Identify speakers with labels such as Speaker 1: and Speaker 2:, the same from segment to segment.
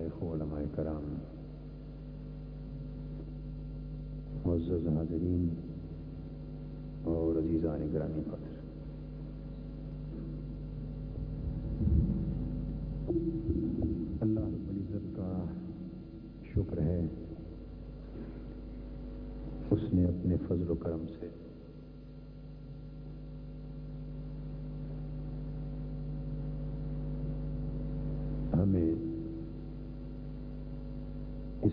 Speaker 1: مشائق و علماء کرام، معزز حاضرین اور عزیزان گرامی قدر اللہ رب العزت کا شکر ہے، اس نے اپنے فضل و کرم سے ہمیں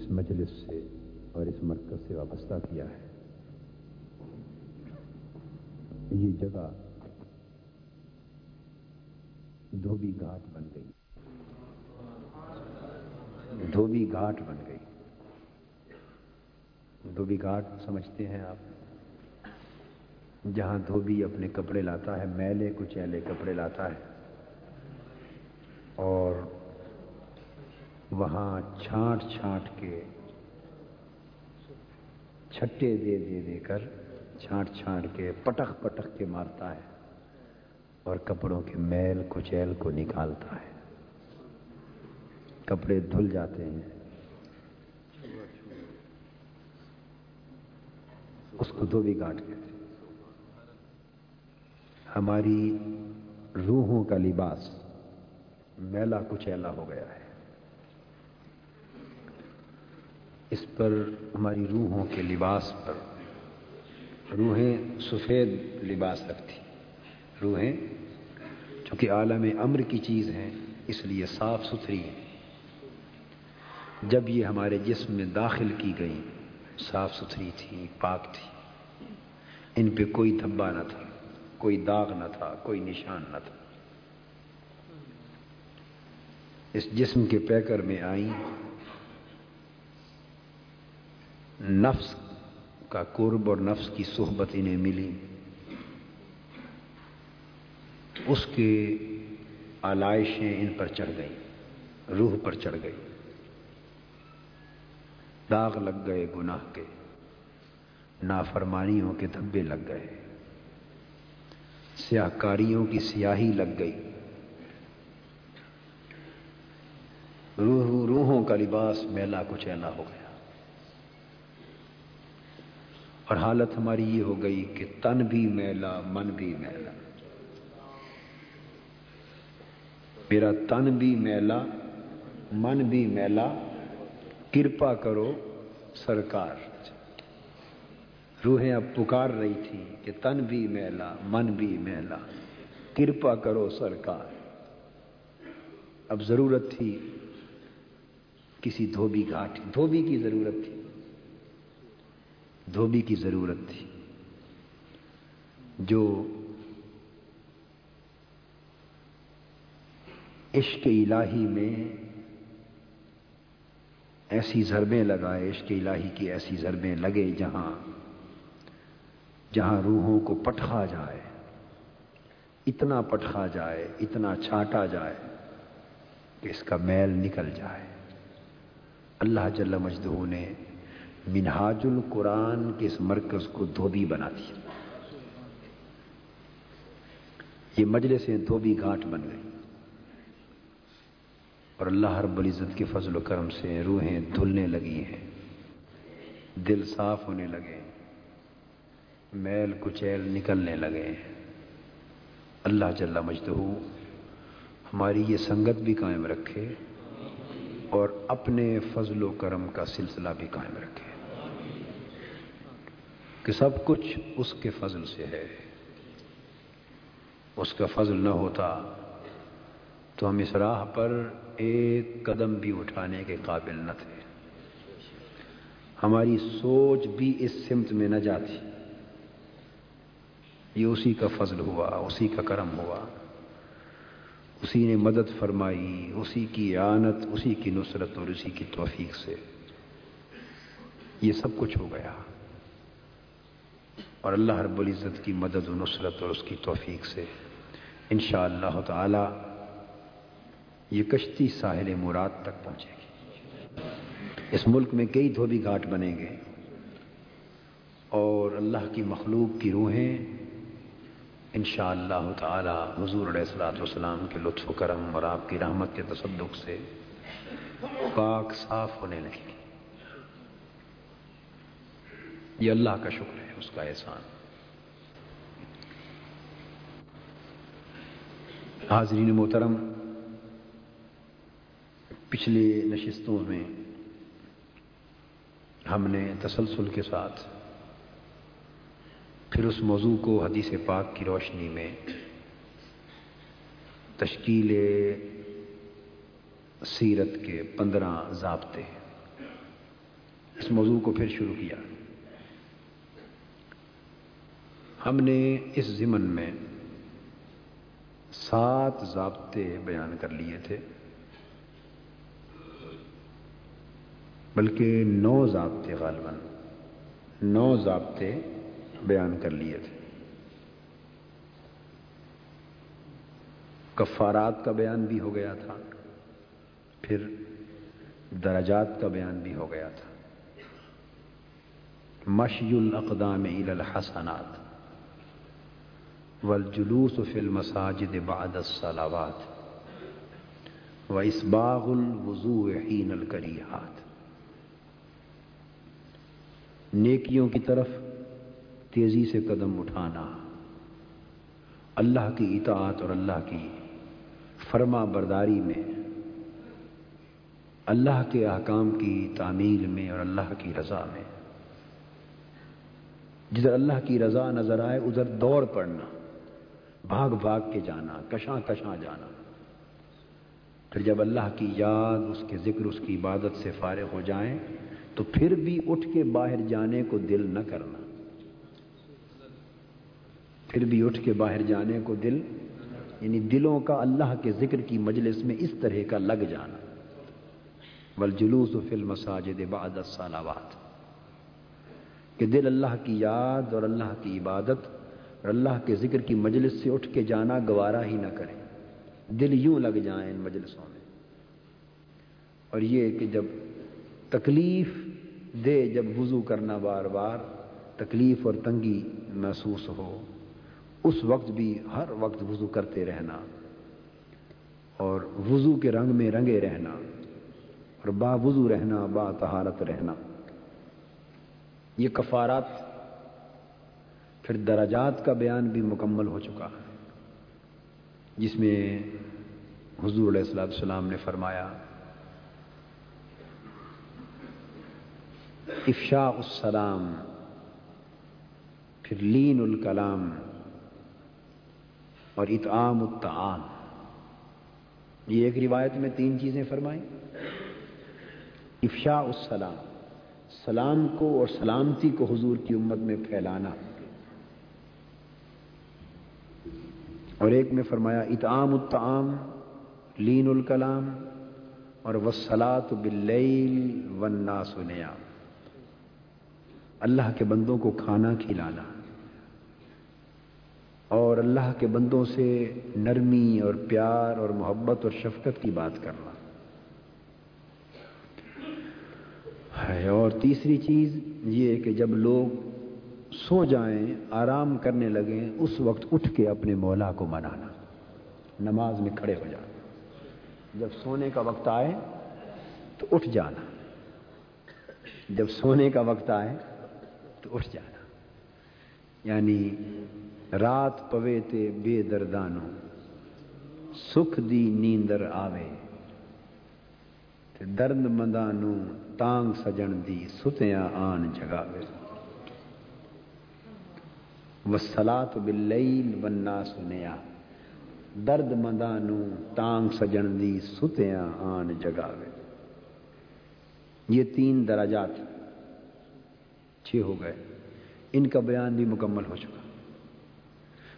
Speaker 1: اس مجلس سے اور اس مرکز سے وابستہ کیا ہے۔ یہ جگہ دھوبی گھاٹ بن گئی۔ دھوبی گھاٹ بن گئی۔ دھوبی گھاٹ سمجھتے ہیں آپ۔ جہاں دھوبی اپنے کپڑے لاتا ہے، میلے کچیلے کپڑے لاتا ہے۔ اور وہاں چھانٹ چھانٹ کے چھٹے دے دے دے کر چھانٹ چھانٹ کے پٹخ پٹخ کے مارتا ہے اور کپڑوں کے میل کچیل کو نکالتا ہے۔ کپڑے دھل جاتے ہیں۔ اس کو دھوبی گاٹ کہتے ہماری روحوں کا لباس میلا کچیلا ہو گیا ہے۔ اس پر ہماری روحوں کے لباس پر۔ روحیں سفید لباس رکھتی روحیں چونکہ عالم امر کی چیز ہیں، اس لیے صاف ستھری ہیں۔ جب یہ ہمارے جسم میں داخل کی گئی صاف ستھری تھی پاک تھی ان پہ کوئی دھبا نہ تھا، کوئی داغ نہ تھا، کوئی نشان نہ تھا۔ اس جسم کے پیکر میں آئیں نفس کا قرب اور نفس کی صحبت انہیں ملی۔ اس کے آلائشیں ان پر چڑھ گئیں، روح پر چڑھ گئی داغ لگ گئے گناہ کے، نافرمانیوں کے دھبے لگ گئے۔ سیاہ کاریوں کی سیاہی لگ گئی۔ روح روحوں کا لباس میلا کچیلا ہو گیا۔ اور حالت ہماری یہ ہو گئی کہ تن بھی میلا، من بھی میلا۔ میرا تن بھی میلا، من بھی میلا۔ کرپا کرو سرکار۔ روحیں اب پکار رہی تھی کہ تن بھی میلا، من بھی میلا۔ کرپا کرو سرکار۔ اب ضرورت تھی کسی دھوبی گھاٹ، دھوبی کی ضرورت تھی۔ دھوبی کی ضرورت تھی، جو عشق الہی میں ایسی ضربیں لگائے، عشق الہی کی ایسی ضربیں لگے جہاں جہاں روحوں کو پٹھا جائے، اتنا پٹھا جائے، اتنا چھاٹا جائے کہ اس کا میل نکل جائے۔ اللہ جل مجدہ نے منہاج القرآن کے اس مرکز کو دھوبی بنا دیا۔ یہ مجلسیں دھوبی گھاٹ بن گئی۔ اور اللہ رب العزت کے فضل و کرم سے روحیں دھلنے لگی ہیں۔ دل صاف ہونے لگے۔ میل کچیل نکلنے لگے۔ اللہ جل مجدہ ہماری یہ سنگت بھی قائم رکھے اور اپنے فضل و کرم کا سلسلہ بھی قائم رکھے۔ کہ سب کچھ اس کے فضل سے ہے۔ اس کا فضل نہ ہوتا تو ہم اس راہ پر ایک قدم بھی اٹھانے کے قابل نہ تھے۔ ہماری سوچ بھی اس سمت میں نہ جاتی۔ یہ اسی کا فضل ہوا، اسی کا کرم ہوا۔ اسی نے مدد فرمائی، اسی کی آنت اسی کی نصرت اور اسی کی توفیق سے۔ یہ سب کچھ ہو گیا۔ اور اللہ رب العزت کی مدد و نصرت اور اس کی توفیق سے انشاءاللہ اللہ تعالی یہ کشتی ساحل مراد تک پہنچے گی۔ اس ملک میں کئی دھوبی گھاٹ بنیں گے اور اللہ کی مخلوق کی روحیں انشاءاللہ اللہ تعالی حضور علیہ السلاۃ والسلام کے لطف و کرم اور آپ کی رحمت کے تصدق سے پاک صاف ہونے لگے گی یہ اللہ کا شکر ہے۔ اس کا احسان۔ حاضرین محترم پچھلی نشستوں میں ہم نے تسلسل کے ساتھ پھر اس موضوع کو حدیث پاک کی روشنی میں تشکیل سیرت کے پندرہ ضابطے اس موضوع کو پھر شروع کیا۔ ہم نے اس ضمن میں سات ضابطے بیان کر لیے تھے۔ بلکہ نو ضابطے غالباً نو ضابطے بیان کر لیے تھے۔ کفارات کا بیان بھی ہو گیا تھا، پھر درجات کا بیان بھی ہو گیا تھا۔ مشی الاقدام الى الحسنات۔ والجلوس فی المساجد بعد الصلاوات و اسباغ الوضوء حین الکریحات نیکیوں کی طرف تیزی سے قدم اٹھانا، اللہ کی اطاعت اور اللہ کی فرما برداری میں، اللہ کے احکام کی تعمیل میں اور اللہ کی رضا میں۔ جدھر اللہ کی رضا نظر آئے، ادھر دوڑ پڑنا بھاگ بھاگ کے جانا، کشاں کشاں جانا۔ پھر جب اللہ کی یاد، اس کے ذکر، اس کی عبادت سے فارغ ہو جائیں، تو پھر بھی اٹھ کے باہر جانے کو دل نہ کرنا۔ پھر بھی اٹھ کے باہر جانے کو دل یعنی دلوں کا اللہ کے ذکر کی مجلس میں اس طرح کا لگ جانا۔ بل جلوس و فلم ساجد بعد الصلاوات کہ دل اللہ کی یاد اور اللہ کی عبادت اور اللہ کے ذکر کی مجلس سے اٹھ کے جانا گوارا ہی نہ کرے۔ دل یوں لگ جائیں ان مجلسوں میں۔ اور یہ کہ جب تکلیف دے، جب وضو کرنا بار بار، تکلیف اور تنگی محسوس ہو، اس وقت بھی ہر وقت وضو کرتے رہنا اور وضو کے رنگ میں رنگے رہنا اور با وضو رہنا، با طہارت رہنا، یہ کفارات پھر درجات کا بیان بھی مکمل ہو چکا ہے، جس میں حضور علیہ السلام السلام نے فرمایا، افشاء السلام، پھر لین الکلام اور اطعام الطعام۔ یہ ایک روایت میں تین چیزیں فرمائیں۔ افشاء السلام، سلام کو اور سلامتی کو حضور کی امت میں پھیلانا۔ اور ایک میں فرمایا، اطعام الطعام، لین الکلام، اور وسلاۃ بلیل وننا سنیا اللہ کے بندوں کو کھانا کھلانا۔ اور اللہ کے بندوں سے نرمی اور پیار اور محبت اور شفقت کی بات کرنا۔ ہے، اور تیسری چیز یہ کہ جب لوگ سو جائیں، آرام کرنے لگیں، اس وقت اٹھ کے اپنے مولا کو منانا۔ نماز میں کھڑے ہو جانا۔ جب سونے کا وقت آئے تو اٹھ جانا۔ جب سونے کا وقت آئے تو اٹھ جانا۔ یعنی رات پوے تے بے دردانو، سکھ دی نیندر آوے۔ تے درد مندانو تانگ سجن دی ستیاں آن جگاوے۔ وسلات بلیل بننا سنیا درد مندانو تانگ سجن دی ستیاں آن جگاوے یہ تین دراجات چھ ہو گئے۔ ان کا بیان بھی مکمل ہو چکا۔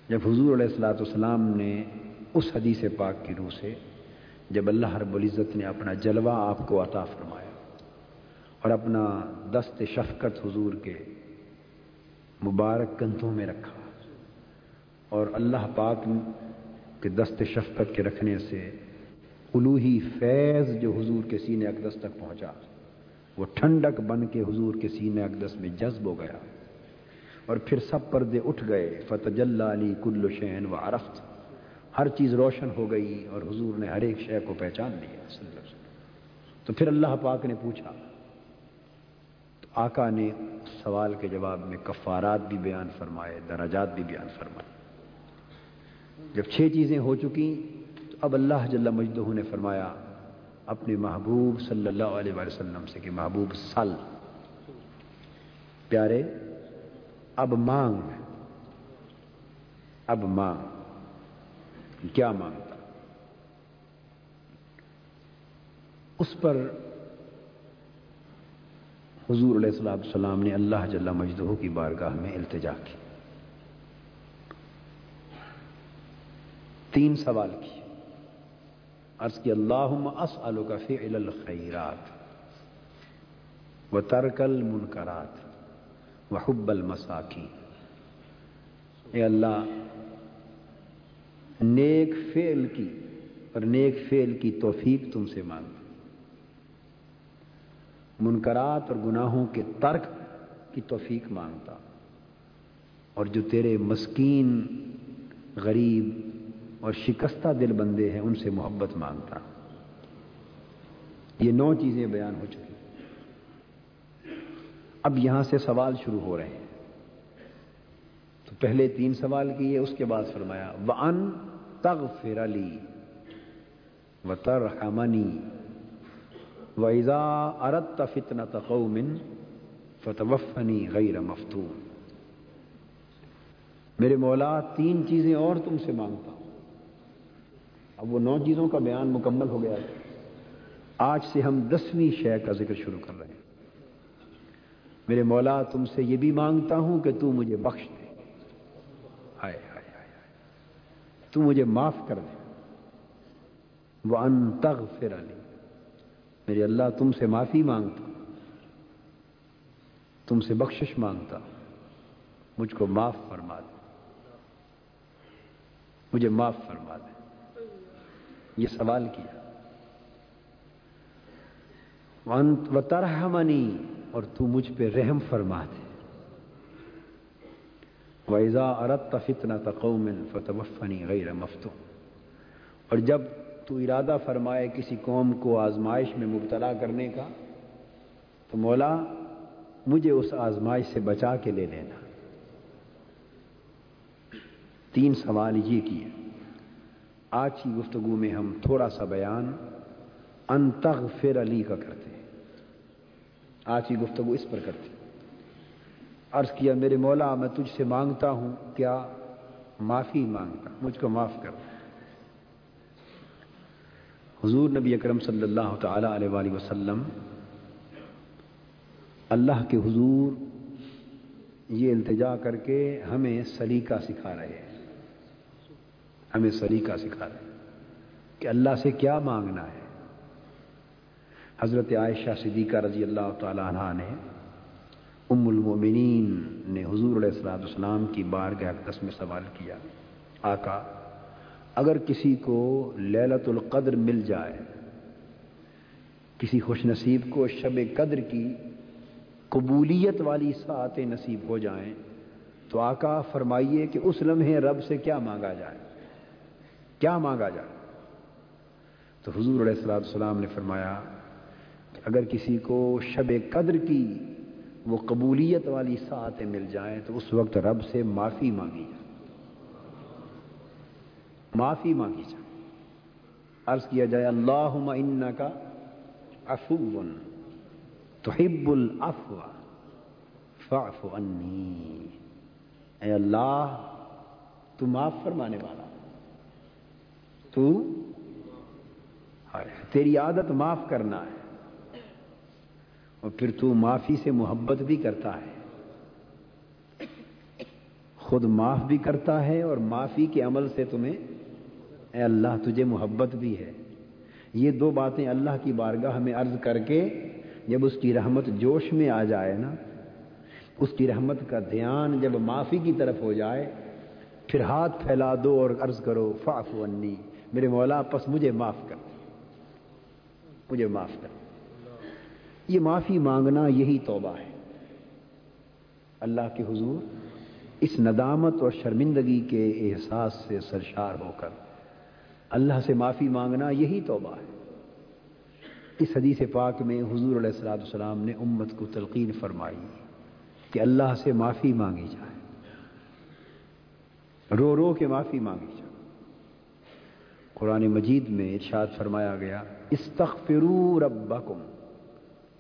Speaker 1: جب حضور علیہ السلاۃ والسلام نے اس حدیث پاک کی روح سے جب اللہ رب العزت نے اپنا جلوہ آپ کو عطا فرمایا اور اپنا دست شفقت حضور کے مبارک کندھوں میں رکھا۔ اور اللہ پاک کے دست شفقت کے رکھنے سے الوہی فیض جو حضور کے سینے اقدس تک پہنچا، وہ ٹھنڈک بن کے حضور کے سینے اقدس میں جذب ہو گیا۔ اور پھر سب پردے اٹھ گئے۔ فتح علی کل شین و عرفت ہر چیز روشن ہو گئی اور حضور نے ہر ایک شے کو پہچان لیا۔ تو پھر اللہ پاک نے پوچھا آقا نے سوال کے جواب میں کفارات بھی بیان فرمائے دراجات بھی بیان فرمائے۔ جب چھ چیزیں ہو چکی، تو اب اللہ جل مجدہ نے فرمایا، اپنے محبوب صلی اللہ علیہ وسلم سے کہ محبوب سل۔ پیارے، اب مانگ۔ اب مانگ۔ کیا مانگتا؟ اس پر حضور علیہ السلام السلام نے اللہ جل مجدہ کی بارگاہ میں التجا کی۔ تین سوال کی عرض کی اللہ اسلو کا فعل الخیرات و ترکل منکرات و حب المساکی اے اللہ، نیک فعل کی اور نیک فعل کی توفیق تم سے مانگ منکرات اور گناہوں کے ترک کی توفیق مانگتا۔ اور جو تیرے مسکین، غریب اور شکستہ دل بندے ہیں، ان سے محبت مانگتا۔ یہ نو چیزیں بیان ہو چکی۔ اب یہاں سے سوال شروع ہو رہے ہیں۔ تو پہلے تین سوال کیے، اس کے بعد فرمایا و ان تغ فر علی و تر وَإِذَا أَرَدْتَ فِتْنَةَ قَوْمٍ فَتَوَفَّنِي غَيْرَ مَفْتُونَ۔ میرے مولا، تین چیزیں اور تم سے مانگتا ہوں۔ اب وہ نو چیزوں کا بیان مکمل ہو گیا ہے۔ آج سے ہم دسویں شے کا ذکر شروع کر رہے ہیں۔ میرے مولا، تم سے یہ بھی مانگتا ہوں کہ تو مجھے بخش دے۔ ہائے ہائے ہائے تو مجھے معاف کر دے۔ وہ ان تغ علی میرے اللہ تم سے معافی مانگتا، تم سے بخشش مانگتا، مجھ کو معاف فرما دے۔ مجھے معاف فرما دے۔ یہ سوال کیا۔ و ترحمنی اور تو مجھ پہ رحم فرما دے۔ ویزا ارت فتنا تقومن فتوفنی غیر مفتو اور جب تو ارادہ فرمائے کسی قوم کو آزمائش میں مبتلا کرنے کا، تو مولا مجھے اس آزمائش سے بچا کے لے لینا۔ تین سوال یہ کیے۔ آج کی گفتگو میں ہم تھوڑا سا بیان۔ انتغ فر علی کا کرتے ہیں۔ آج کی گفتگو اس پر کرتے عرض کیا، میرے مولا، میں تجھ سے مانگتا ہوں، کیا؟ معافی مانگتا، مجھ کو معاف کر۔ حضور نبی اکرم صلی اللہ تعالی علیہ وآلہ وسلم، اللہ کے حضور یہ التجا کر کے ہمیں سلیقہ سکھا رہے ہیں۔ ہمیں سلیقہ سکھا رہے ہیں کہ اللہ سے کیا مانگنا ہے۔ حضرت عائشہ صدیقہ رضی اللہ تعالی عنہ نے ام المومنین نے حضور علیہ السلام السلام کی بار اقدس میں سوال کیا۔ آقا اگر کسی کو للت القدر مل جائے، کسی خوش نصیب کو شب قدر کی قبولیت والی ساتیں نصیب ہو جائیں، تو آقا فرمائیے کہ اس لمحے رب سے کیا مانگا جائے؟ کیا مانگا جائے؟ تو حضور علیہ السلام السلام نے فرمایا کہ اگر کسی کو شب قدر کی وہ قبولیت والی ساتیں مل جائیں، تو اس وقت رب سے معافی مانگی جائے۔ معافی مانگی جائے۔ عرض کیا جائے اللہ ان کا افو تو ہب الفوا فاف انی اے اللہ، تو معاف فرمانے والا۔ تو تیری عادت معاف کرنا ہے۔ اور پھر تو معافی سے محبت بھی کرتا ہے۔ خود معاف بھی کرتا ہے اور معافی کے عمل سے تمہیں اے اللہ، تجھے محبت بھی ہے۔ یہ دو باتیں اللہ کی بارگاہ میں عرض کر کے جب اس کی رحمت جوش میں آ جائے نا، اس کی رحمت کا دھیان جب معافی کی طرف ہو جائے، پھر ہاتھ پھیلا دو اور عرض کرو فاف ونی میرے مولا، پس مجھے معاف کر، مجھے معاف کر۔ یہ معافی مانگنا یہی توبہ ہے۔ اللہ کے حضور، اس ندامت اور شرمندگی کے احساس سے سرشار ہو کر۔ اللہ سے معافی مانگنا یہی توبہ ہے۔ اس حدیث پاک میں حضور علیہ السلاۃ السلام نے امت کو تلقین فرمائی کہ اللہ سے معافی مانگی جائے۔ رو رو کے معافی مانگی جائے۔ قرآن مجید میں ارشاد فرمایا گیا، استغفروا ربکم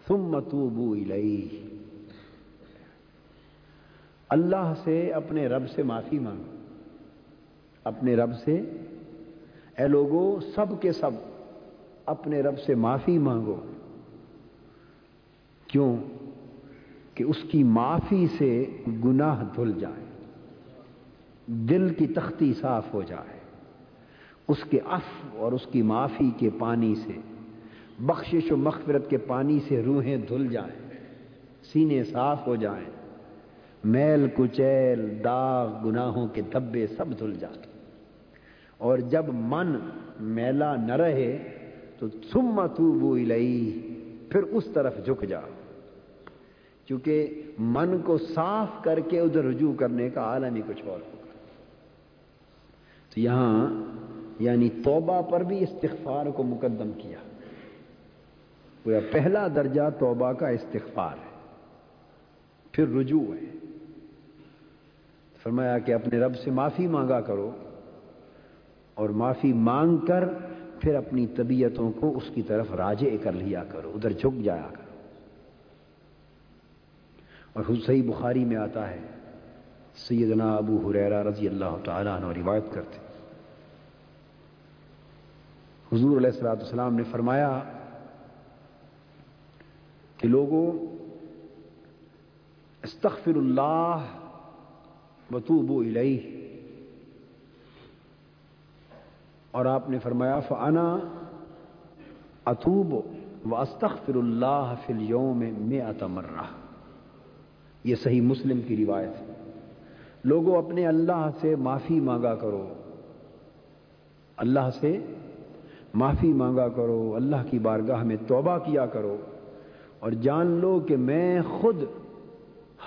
Speaker 1: ثم توبوا الیہ۔ اللہ سے اپنے رب سے معافی مانگو۔ اپنے رب سے اے لوگوں سب کے سب اپنے رب سے معافی مانگو۔ کیوں؟ کہ اس کی معافی سے گناہ دھل جائے، دل کی تختی صاف ہو جائے۔ اس کے اف اور اس کی معافی کے پانی سے، بخشش و مغفرت کے پانی سے روحیں دھل جائیں، سینے صاف ہو جائیں۔ میل، کچیل، داغ، گناہوں کے دبے سب دھل جائیں اور جب من میلا نہ رہے تو سم تو پھر اس طرف جھک جاؤ کیونکہ من کو صاف کر کے ادھر رجوع کرنے کا عالم ہی کچھ اور ہوگا۔ تو یہاں یعنی توبہ پر بھی استغفار کو مقدم کیا۔ وہ پہلا درجہ توبہ کا استغفار ہے۔ پھر رجوع ہے۔ فرمایا کہ اپنے رب سے معافی مانگا کرو۔ اور معافی مانگ کر پھر اپنی طبیعتوں کو اس کی طرف راجے کر لیا کرو، ادھر جھک جایا کرو۔ اور صحیح بخاری میں آتا ہے، سیدنا ابو حریرا رضی اللہ تعالیٰ عنہ روایت کرتے۔ حضور علیہ السلاۃ السلام نے فرمایا کہ لوگوں، استغفر اللہ بتوبو الیہ۔ اور آپ نے فرمایا فانا اتوب و استغفر اللہ فلیوں میں میں اتمرہ یہ صحیح مسلم کی روایت ہے۔ لوگوں، اپنے اللہ سے معافی مانگا کرو۔ اللہ سے معافی مانگا کرو۔ اللہ کی بارگاہ میں توبہ کیا کرو۔ اور جان لو کہ میں خود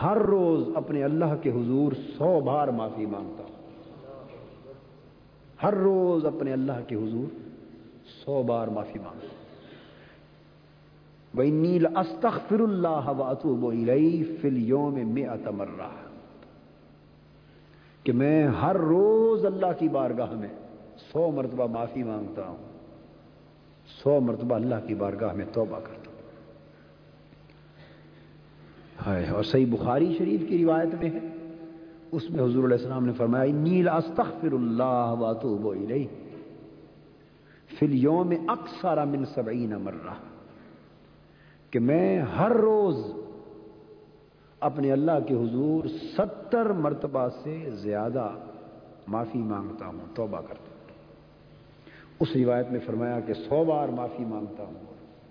Speaker 1: ہر روز اپنے اللہ کے حضور سو بار معافی مانگتا ہوں۔ ہر روز اپنے اللہ کے حضور سو بار معافی مانگتا ہوں۔ بھائی نیل استخر اللہ واتوب الیہ فی اليوم مئات کہ میں ہر روز اللہ کی بارگاہ میں سو مرتبہ معافی مانگتا ہوں۔ سو مرتبہ اللہ کی بارگاہ میں توبہ کرتا ہوں۔ ہے اور صحیح بخاری شریف کی روایت میں ہے اس میں حضور علیہ السلام نے فرمایا نیل استغفر اللہ واتوب الیہ. فی اليوم اکثر من سبعین مرہ، کہ میں ہر روز اپنے اللہ کے حضور ستر مرتبہ سے زیادہ معافی مانگتا ہوں، توبہ کرتا ہوں۔ اس روایت میں فرمایا کہ سو بار معافی مانگتا ہوں،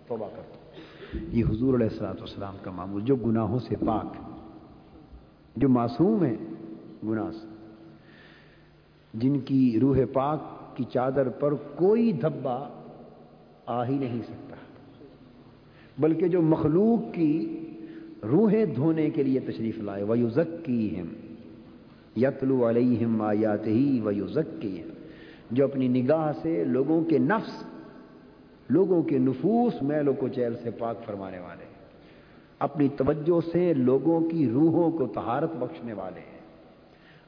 Speaker 1: توبہ کرتا ہوں۔ یہ حضور علیہ السلاۃ والسلام کا معمول، جو گناہوں سے پاک، جو معصوم ہیں گناہ سے۔ جن کی روح پاک کی چادر پر کوئی دھبا آ ہی نہیں سکتا۔ بلکہ جو مخلوق کی روحیں دھونے کے لیے تشریف لائے وہ ذکی یتلو علیہم آیات ہی وہ جو اپنی نگاہ سے لوگوں کے نفس، لوگوں کے نفوس میل و چیل سے پاک فرمانے والے، اپنی توجہ سے لوگوں کی روحوں کو تہارت بخشنے والے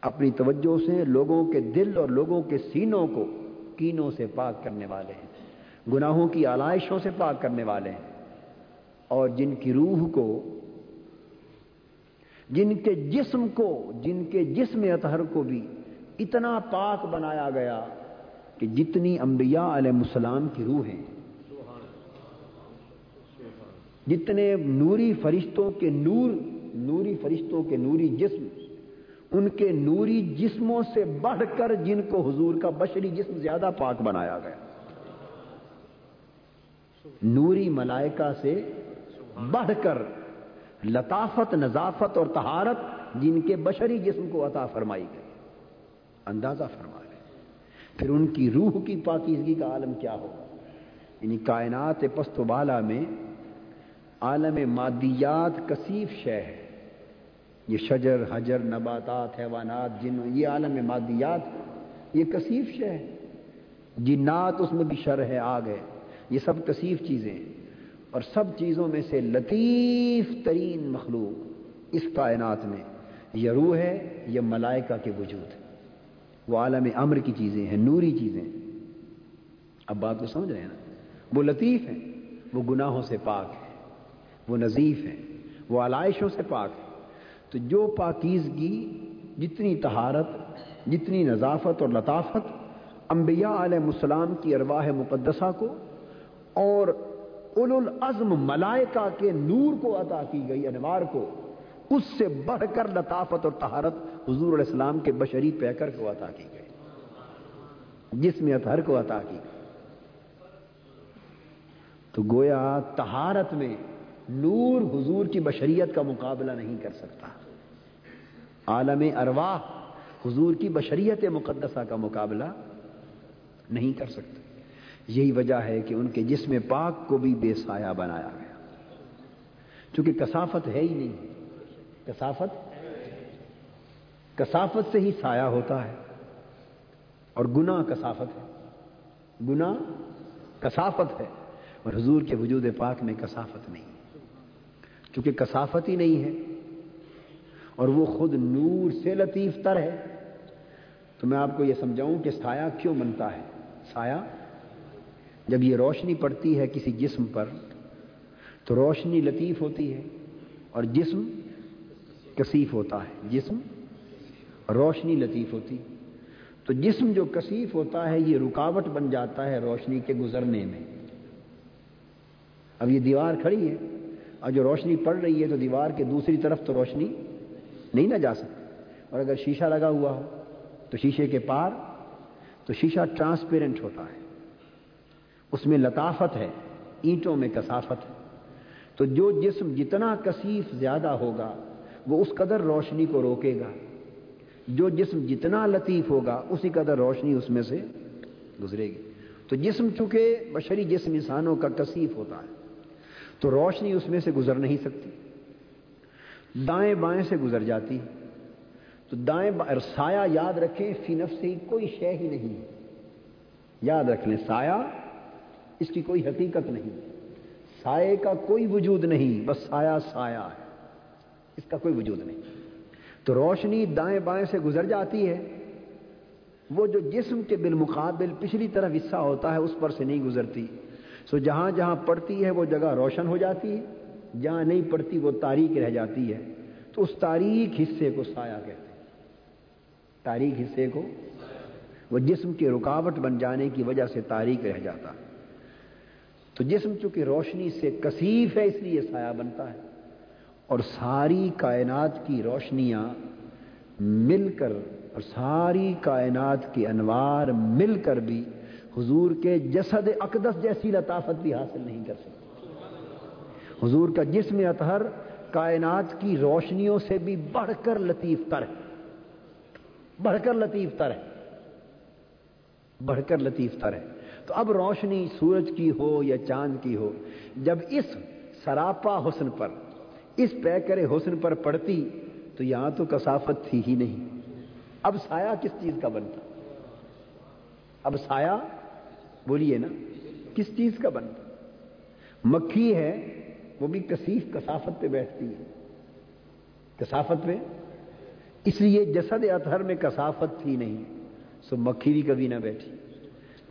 Speaker 1: اپنی توجہ سے لوگوں کے دل اور لوگوں کے سینوں کو کینوں سے پاک کرنے والے ہیں۔ گناہوں کی آلائشوں سے پاک کرنے والے ہیں۔ اور جن کی روح کو، جن کے جسم کو، جن کے جسم اطہر کو بھی اتنا پاک بنایا گیا کہ جتنی انبیاء علیہ السلام کی روح ہیں۔ جتنے نوری فرشتوں کے نور، نوری فرشتوں کے نوری جسم ان کے نوری جسموں سے بڑھ کر جن کو حضور کا بشری جسم زیادہ پاک بنایا گیا۔ نوری ملائکہ سے بڑھ کر لطافت، نظافت اور تہارت جن کے بشری جسم کو عطا فرمائی گئی۔ اندازہ فرما لیں۔ پھر ان کی روح کی پاکیزگی کا عالم کیا ہوگا؟ یعنی کائنات پست و بالا میں عالم مادیات کثیف شے ہے۔ یہ شجر، حجر، نباتات، حیوانات، جن، یہ عالم مادیات یہ کثیف شے ہے جنات اس میں بھی شر ہے، آگ ہے۔ یہ سب کثیف چیزیں ہیں۔ اور سب چیزوں میں سے لطیف ترین مخلوق اس کائنات میں یہ روح ہے، یہ ملائکہ کے وجود۔ وہ عالم امر کی چیزیں ہیں، نوری چیزیں اب بات کو سمجھ رہے ہیں نا؟ وہ لطیف ہیں، وہ گناہوں سے پاک ہے وہ نظیف ہیں، وہ علائشوں سے پاک ہے تو جو پاکیزگی، جتنی تہارت جتنی نظافت اور لطافت انبیاء علیہ السلام کی ارواح مقدسہ کو اور اول العزم ملائکہ کے نور کو عطا کی گئی، انوار کو، اس سے بڑھ کر لطافت اور تہارت حضور علیہ السلام کے بشری پیکر کو عطا کی گئی جس میں اطہر کو عطا کی گئی۔ تو گویا تہارت میں نور حضور کی بشریت کا مقابلہ نہیں کر سکتا۔ عالم ارواح، حضور کی بشریت مقدسہ کا مقابلہ نہیں کر سکتے۔ یہی وجہ ہے کہ ان کے جسم پاک کو بھی بے سایہ بنایا گیا۔ چونکہ کثافت ہے ہی نہیں۔ کثافت؟ کثافت سے ہی سایہ ہوتا ہے۔ اور گناہ کثافت ہے۔ گناہ کثافت ہے۔ اور حضور کے وجود پاک میں کثافت نہیں۔ چونکہ کثافت ہی نہیں ہے۔ اور وہ خود نور سے لطیف تر ہے۔ تو میں آپ کو یہ سمجھاؤں کہ سایہ کیوں بنتا ہے؟ سایہ؟ جب یہ روشنی پڑتی ہے کسی جسم پر، تو روشنی لطیف ہوتی ہے اور جسم کثیف ہوتا ہے۔ جسم روشنی لطیف ہوتی۔ تو جسم جو کثیف ہوتا ہے، یہ رکاوٹ بن جاتا ہے روشنی کے گزرنے میں۔ اب یہ دیوار کھڑی ہے اور جو روشنی پڑ رہی ہے، تو دیوار کے دوسری طرف تو روشنی نہیں نہ جا سکتی اور اگر شیشہ لگا ہوا ہو تو شیشے کے پار تو شیشہ ٹرانسپیرنٹ ہوتا ہے۔ اس میں لطافت ہے، اینٹوں میں کثافت ہے۔ تو جو جسم جتنا کثیف زیادہ ہوگا، وہ اس قدر روشنی کو روکے گا۔ جو جسم جتنا لطیف ہوگا، اسی قدر روشنی اس میں سے گزرے گی۔ تو جسم چونکہ بشری جسم انسانوں کا کثیف ہوتا ہے، تو روشنی اس میں سے گزر نہیں سکتی۔ دائیں بائیں سے گزر جاتی تو دائیں بائیں سایہ یاد رکھیں، فی نفس سے کوئی شے ہی نہیں۔ یاد رکھ لیں، سایہ اس کی کوئی حقیقت نہیں۔ سائے کا کوئی وجود نہیں، بس سایہ سایہ ہے۔ اس کا کوئی وجود نہیں۔ تو روشنی دائیں بائیں سے گزر جاتی ہے۔ وہ جو جسم کے بالمقابل پچھلی طرف حصہ ہوتا ہے، اس پر سے نہیں گزرتی۔ سو جہاں جہاں پڑتی ہے، وہ جگہ روشن ہو جاتی ہے۔ جہاں نہیں پڑتی وہ تاریخ رہ جاتی ہے۔ تو اس تاریخ حصے کو سایہ کہتے ہیں۔ تاریخ حصے کو وہ جسم کی رکاوٹ بن جانے کی وجہ سے تاریخ رہ جاتا۔ تو جسم چونکہ روشنی سے کثیف ہے، اس لیے سایہ بنتا ہے۔ اور ساری کائنات کی روشنیاں مل کر، اور ساری کائنات کے انوار مل کر بھی حضور کے جسد اقدس جیسی لطافت بھی حاصل نہیں کر سکتے۔ حضور کا جسم اطہر کائنات کی روشنیوں سے بھی بڑھ کر لطیف تر ہے۔ بڑھ کر لطیف تر ہے۔ بڑھ کر لطیف تر ہے۔ تو اب روشنی سورج کی ہو یا چاند کی ہو، جب اس سراپا حسن پر، اس پیکر حسن پر پڑتی، تو یہاں تو کثافت تھی ہی نہیں۔ اب سایہ کس چیز کا بنتا؟ اب سایہ، بولیے نا، کس چیز کا بنتا؟ مکھی ہے وہ بھی کثیف کثافت پہ بیٹھتی ہے۔ کثافت پہ؟ اس لیے جسد اطہر میں کثافت تھی نہیں، سو مکھی بھی کبھی نہ بیٹھی۔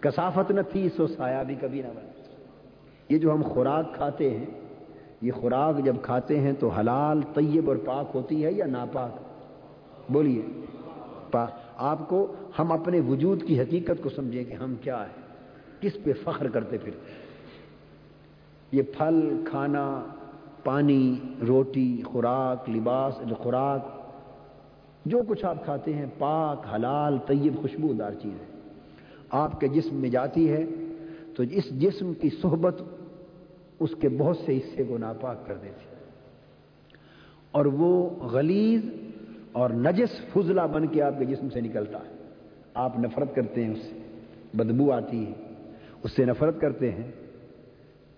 Speaker 1: کثافت نہ تھی، سو سایہ بھی کبھی نہ بنا۔ یہ جو ہم خوراک کھاتے ہیں، یہ خوراک جب کھاتے ہیں تو حلال، طیب اور پاک ہوتی ہے یا ناپاک؟ بولیے۔ پاک۔ آپ کو، ہم اپنے وجود کی حقیقت کو سمجھیں کہ ہم کیا ہیں، کس پہ فخر کرتے پھرتے یہ پھل، کھانا، پانی، روٹی، خوراک، لباس، خوراک، جو کچھ آپ کھاتے ہیں، پاک، حلال، طیب، خوشبودار چیز ہے۔ آپ کے جسم میں جاتی ہے، تو اس جسم کی صحبت اس کے بہت سے حصے کو ناپاک کر دیتی ہے۔ اور وہ غلیظ اور نجس فضلہ بن کے آپ کے جسم سے نکلتا ہے۔ آپ نفرت کرتے ہیں، اس سے بدبو آتی ہے، اس سے نفرت کرتے ہیں۔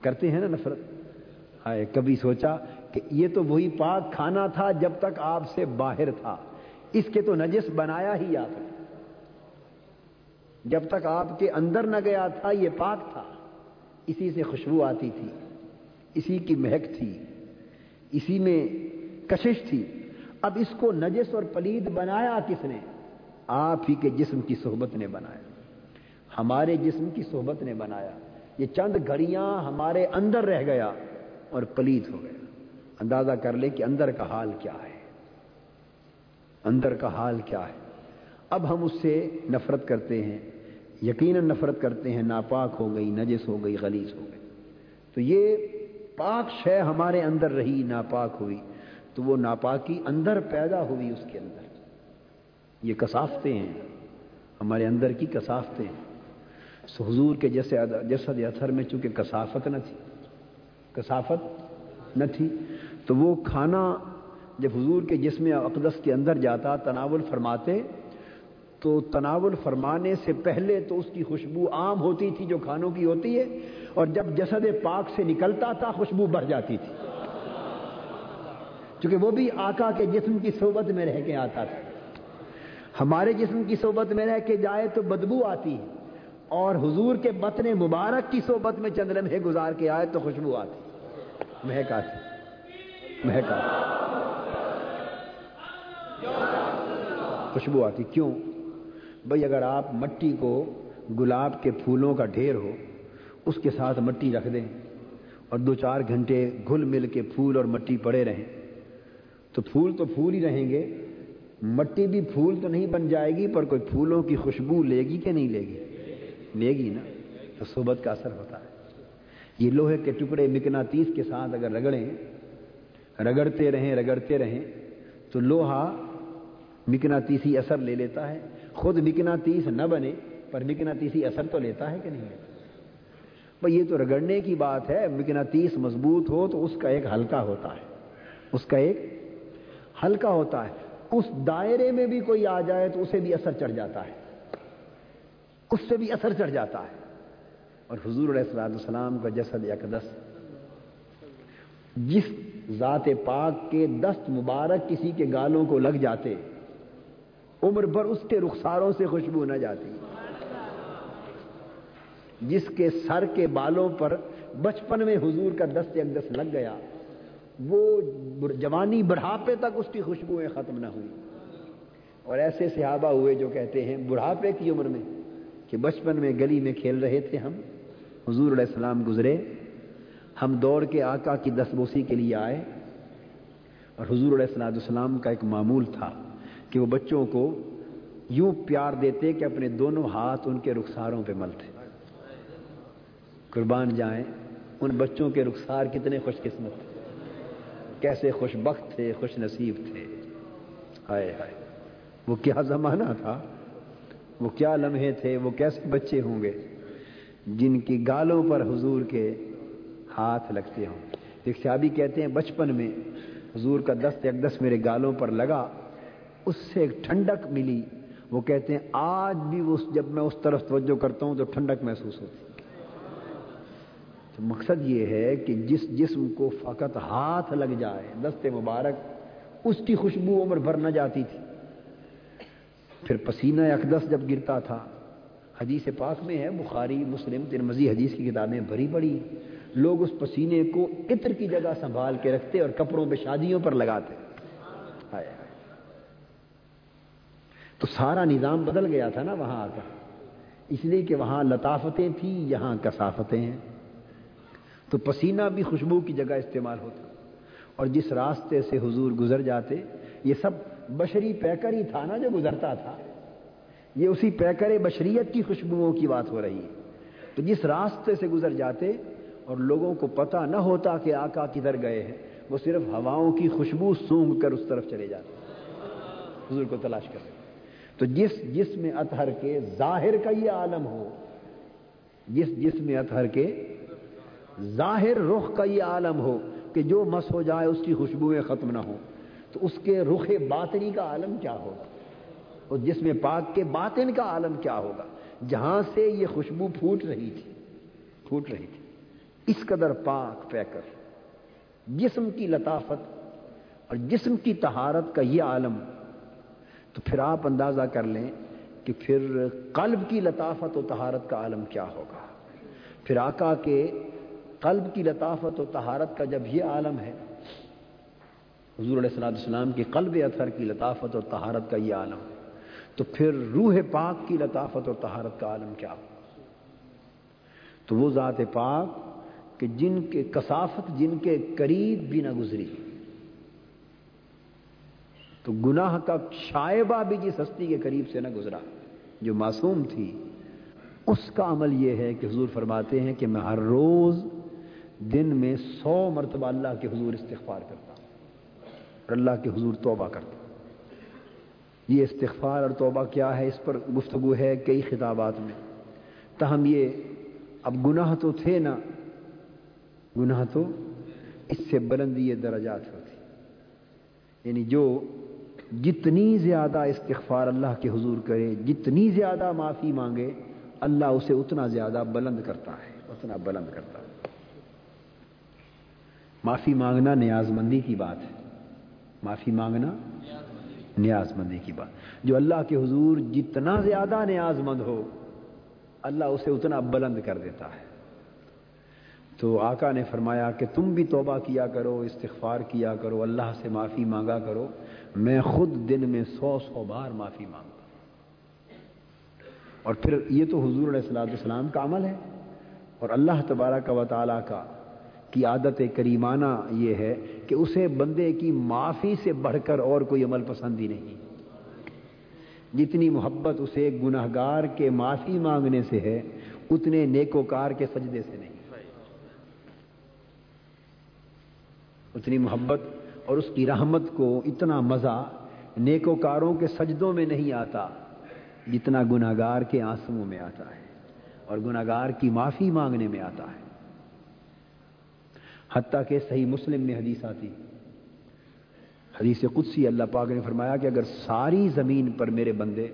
Speaker 1: کرتے ہیں نا نفرت۔ ہائے، کبھی سوچا کہ یہ تو وہی پاک کھانا تھا جب تک آپ سے باہر تھا۔ اس کے تو نجس بنایا ہی آپ نے۔ جب تک آپ کے اندر نہ گیا تھا، یہ پاک تھا۔ اسی سے خوشبو آتی تھی۔ اسی کی مہک تھی۔ اسی میں کشش تھی۔ اب اس کو نجس اور پلید بنایا کس نے؟ آپ ہی کے جسم کی صحبت نے بنایا۔ ہمارے جسم کی صحبت نے بنایا۔ یہ چند گھڑیاں ہمارے اندر رہ گیا اور پلید ہو گیا۔ اندازہ کر لے کہ اندر کا حال کیا ہے۔ اندر کا حال کیا ہے۔ اب ہم اس سے نفرت کرتے ہیں۔ یقیناً نفرت کرتے ہیں، ناپاک ہو گئی، نجس ہو گئی، غلیظ ہو گئی۔ تو یہ پاک شے ہمارے اندر رہی، ناپاک ہوئی۔ تو وہ ناپاکی اندر پیدا ہوئی اس کے اندر۔ یہ کسافتیں ہیں۔ ہمارے اندر کی کسافتیں ہیں۔ حضور کے جیسے جسد اثر میں چونکہ کسافت نہ تھی۔ کسافت نہ تھی۔ تو وہ کھانا جب حضور کے جسم اقدس کے اندر جاتا، تناول فرماتے، تو تناول فرمانے سے پہلے تو اس کی خوشبو عام ہوتی تھی جو کھانوں کی ہوتی ہے، اور جب جسد پاک سے نکلتا تھا، خوشبو بڑھ جاتی تھی۔ چونکہ وہ بھی آقا کے جسم کی صحبت میں رہ کے آتا تھا۔ ہمارے جسم کی صحبت میں رہ کے جائے تو بدبو آتی ہے۔ اور حضور کے بطن مبارک کی صحبت میں چند لمحے گزار کے آئے تو خوشبو آتی۔ مہک آتی۔ مہک آتی۔ خوشبو آتی۔ کیوں؟ بھائی اگر آپ مٹی کو گلاب کے پھولوں کا ڈھیر ہو، اس کے ساتھ مٹی رکھ دیں اور دو چار گھنٹے گھل مل کے پھول اور مٹی پڑے رہیں، تو پھول تو پھول ہی رہیں گے۔ مٹی بھی پھول تو نہیں بن جائے گی، پر کوئی پھولوں کی خوشبو لے گی کہ نہیں لے گی؟ لے گی نا، تو صحبت کا اثر ہوتا ہے۔ یہ لوہے کے ٹکڑے مکناتیس کے ساتھ اگر رگڑیں، رگڑتے رہیں رگڑتے رہیں، تو لوہا مکناتیسی اثر لے لیتا ہے۔ خود مکناتیس نہ بنے، پر مکناتیسی اثر تو لیتا ہے کہ نہیں؟ لیتا بھائی، یہ تو رگڑنے کی بات ہے۔ مکناتیس مضبوط ہو تو اس کا ایک ہلکا ہوتا ہے۔ اس کا ایک ہلکا ہوتا ہے۔ اس دائرے میں بھی کوئی آ جائے تو اسے بھی اثر چڑھ جاتا ہے۔ اس سے بھی اثر چڑھ جاتا ہے۔ اور حضور علیہ السلام السلام کا جسد اقدس، جس ذات پاک کے دست مبارک کسی کے گالوں کو لگ جاتے، عمر بھر اس کے رخساروں سے خوشبو نہ جاتی۔ جس کے سر کے بالوں پر بچپن میں حضور کا دست اقدس لگ گیا، وہ جوانی بڑھاپے تک اس کی خوشبوئیں ختم نہ ہوئی اور ایسے صحابہ ہوئے جو کہتے ہیں، بڑھاپے کی عمر میں کہ بچپن میں گلی میں کھیل رہے تھے ہم، حضور علیہ السلام گزرے، ہم دوڑ کے آقا کی دس بوسی کے لیے آئے، اور حضور علیہ السلام السلام کا ایک معمول تھا کہ وہ بچوں کو یوں پیار دیتے کہ اپنے دونوں ہاتھ ان کے رخساروں پہ ملتے قربان جائیں، ان بچوں کے رخسار کتنے خوش قسمت تھے۔ کیسے خوش بخت تھے، خوش نصیب تھے۔ ہائے ہائے، وہ کیا زمانہ تھا؟ وہ کیا لمحے تھے، وہ کیسے بچے ہوں گے؟ جن کی گالوں پر حضور کے ہاتھ لگتے ہوں۔ ایک صحابی کہتے ہیں، بچپن میں حضور کا دست اقدس میرے گالوں پر لگا، اس سے ایک ٹھنڈک ملی۔ وہ کہتے ہیں، آج بھی اس، جب میں اس طرف توجہ کرتا ہوں تو ٹھنڈک محسوس ہوتی تو مقصد یہ ہے کہ جس جسم کو فقط ہاتھ لگ جائے، دست مبارک، اس کی خوشبو عمر بھر نہ جاتی تھی۔ پھر پسینہ اقدس جب گرتا تھا، حدیث پاک میں ہے، بخاری، مسلم ترمزی حدیث کی کتابیں بھری بڑی لوگ اس پسینے کو عطر کی جگہ سنبھال کے رکھتے اور کپڑوں پہ شادیوں پر لگاتے۔ تو سارا نظام بدل گیا تھا نا وہاں آ کر۔ اس لیے کہ وہاں لطافتیں تھیں، یہاں کثافتیں ہیں۔ تو پسینہ بھی خوشبو کی جگہ استعمال ہوتا۔ اور جس راستے سے حضور گزر جاتے، یہ سب بشری پیکر ہی تھا نا جو گزرتا تھا۔ یہ اسی پیکر بشریت کی خوشبوؤں کی بات ہو رہی ہے۔ تو جس راستے سے گزر جاتے اور لوگوں کو پتہ نہ ہوتا کہ آقا کدھر گئے ہیں، وہ صرف ہواؤں کی خوشبو سونگ کر اس طرف چلے جاتے حضور کو تلاش کر تو جس جس میں اطہر کے ظاہر کا یہ عالم ہو، جس جس میں اطہر کے ظاہر رخ کا یہ عالم ہو کہ جو مس ہو جائے اس کی خوشبوئیں ختم نہ ہوں۔ تو اس کے رخ باطنی کا عالم کیا ہوگا؟ اور جس میں پاک کے باطن کا عالم کیا ہوگا؟ جہاں سے یہ خوشبو پھوٹ رہی تھی، پھوٹ رہی تھی۔ اس قدر پاک پیکر، جسم کی لطافت اور جسم کی تہارت کا یہ عالم۔ تو پھر آپ اندازہ کر لیں کہ پھر قلب کی لطافت و تہارت کا عالم کیا ہوگا؟ پھر آقا کے قلب کی لطافت و تہارت کا جب یہ عالم ہے حضور علیہ السلام السلام کے قلب اثر کی لطافت اور تہارت کا یہ عالم تو پھر روح پاک کی لطافت اور تہارت کا عالم کیا؟ تو وہ ذات پاک کہ جن کے کثافت جن کے قریب بھی نہ گزری۔ تو گناہ کا شائبہ بھی جس ہستی کے قریب سے نہ گزرا، جو معصوم تھی، اس کا عمل یہ ہے کہ حضور فرماتے ہیں کہ میں ہر روز دن میں سو مرتبہ اللہ کے حضور استغفار کرتا ہوں۔ اور اللہ کے حضور توبہ کرتا یہ استغفار اور توبہ کیا ہے؟ اس پر گفتگو ہے کئی خطابات میں۔ تاہم یہ اب گناہ تو تھے نا، گناہ تو اس سے بلندی یہ درجات ہوتی یعنی جو جتنی زیادہ استغفار اللہ کے حضور کرے، جتنی زیادہ معافی مانگے، اللہ اسے اتنا زیادہ بلند کرتا ہے، اتنا بلند کرتا ہے۔ معافی مانگنا نیاز مندی کی بات ہے۔ معافی مانگنا نیاز مندی کی بات۔ جو اللہ کے حضور جتنا زیادہ نیاز مند ہو، اللہ اسے اتنا بلند کر دیتا ہے۔ تو آقا نے فرمایا کہ تم بھی توبہ کیا کرو، استغفار کیا کرو، اللہ سے معافی مانگا کرو۔ میں خود دن میں سو سو بار معافی مانگتا اور پھر یہ تو حضور علیہ السلام السلام کا عمل ہے۔ اور اللہ تبارک و تعالیٰ کا کی عادت کریمانہ یہ ہے کہ اسے بندے کی معافی سے بڑھ کر اور کوئی عمل پسند ہی نہیں۔ جتنی محبت اسے گناہ گار کے معافی مانگنے سے ہے، اتنے نیکوکار کے سجدے سے نہیں۔ اتنی محبت اور اس کی رحمت کو اتنا مزہ نیکوکاروں کے سجدوں میں نہیں آتا جتنا گناگار کے آنسوؤں میں آتا ہے اور گناگار کی معافی مانگنے میں آتا ہے۔ حتیٰ کہ صحیح مسلم میں حدیث آتی۔ حدیث قدسی اللہ پاک نے فرمایا کہ اگر ساری زمین پر میرے بندے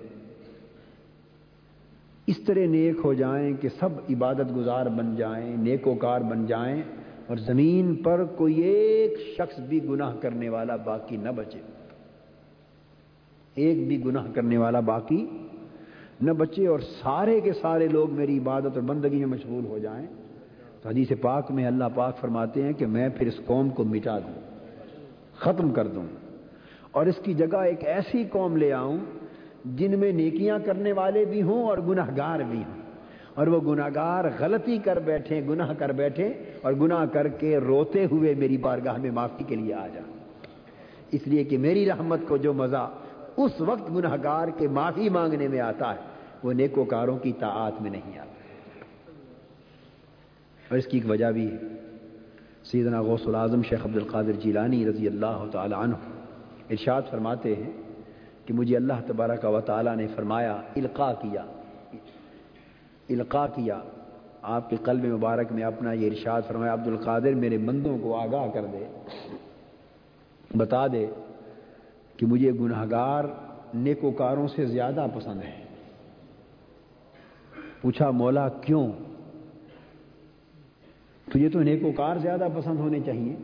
Speaker 1: اس طرح نیک ہو جائیں کہ سب عبادت گزار بن جائیں نیکوکار بن جائیں اور زمین پر کوئی ایک شخص بھی گناہ کرنے والا باقی نہ بچے۔ ایک بھی گناہ کرنے والا باقی نہ بچے اور سارے کے سارے لوگ میری عبادت اور بندگی میں مشغول ہو جائیں۔ حدیث پاک میں اللہ پاک فرماتے ہیں کہ میں پھر اس قوم کو مٹا دوں، ختم کر دوں۔ اور اس کی جگہ ایک ایسی قوم لے آؤں جن میں نیکیاں کرنے والے بھی ہوں اور گناہ گار بھی ہوں۔ اور وہ گناہ گار غلطی کر بیٹھے، گناہ کر بیٹھے اور گناہ کر کے روتے ہوئے میری بارگاہ میں معافی کے لیے آ جا۔ اس لیے کہ میری رحمت کو جو مزہ اس وقت گناہ گار کے معافی مانگنے میں آتا ہے، وہ نیکوکاروں کی طاعت میں نہیں آتا۔ اور اس کی ایک وجہ بھی ہے۔ سیدنا غوث العظم شیخ عبد القادر جیلانی رضی اللہ تعالی عنہ ارشاد فرماتے ہیں کہ مجھے اللہ تبارک و تعالی نے فرمایا، القا کیا۔ القا کیا۔ آپ کے قلب مبارک میں اپنا یہ ارشاد فرمایا، عبد القادر میرے بندوں کو آگاہ کر دے۔ بتا دے کہ مجھے گناہ گار نیکوکاروں سے زیادہ پسند ہے۔ پوچھا، مولا کیوں تو یہ تو نیکوکار زیادہ پسند ہونے چاہیے۔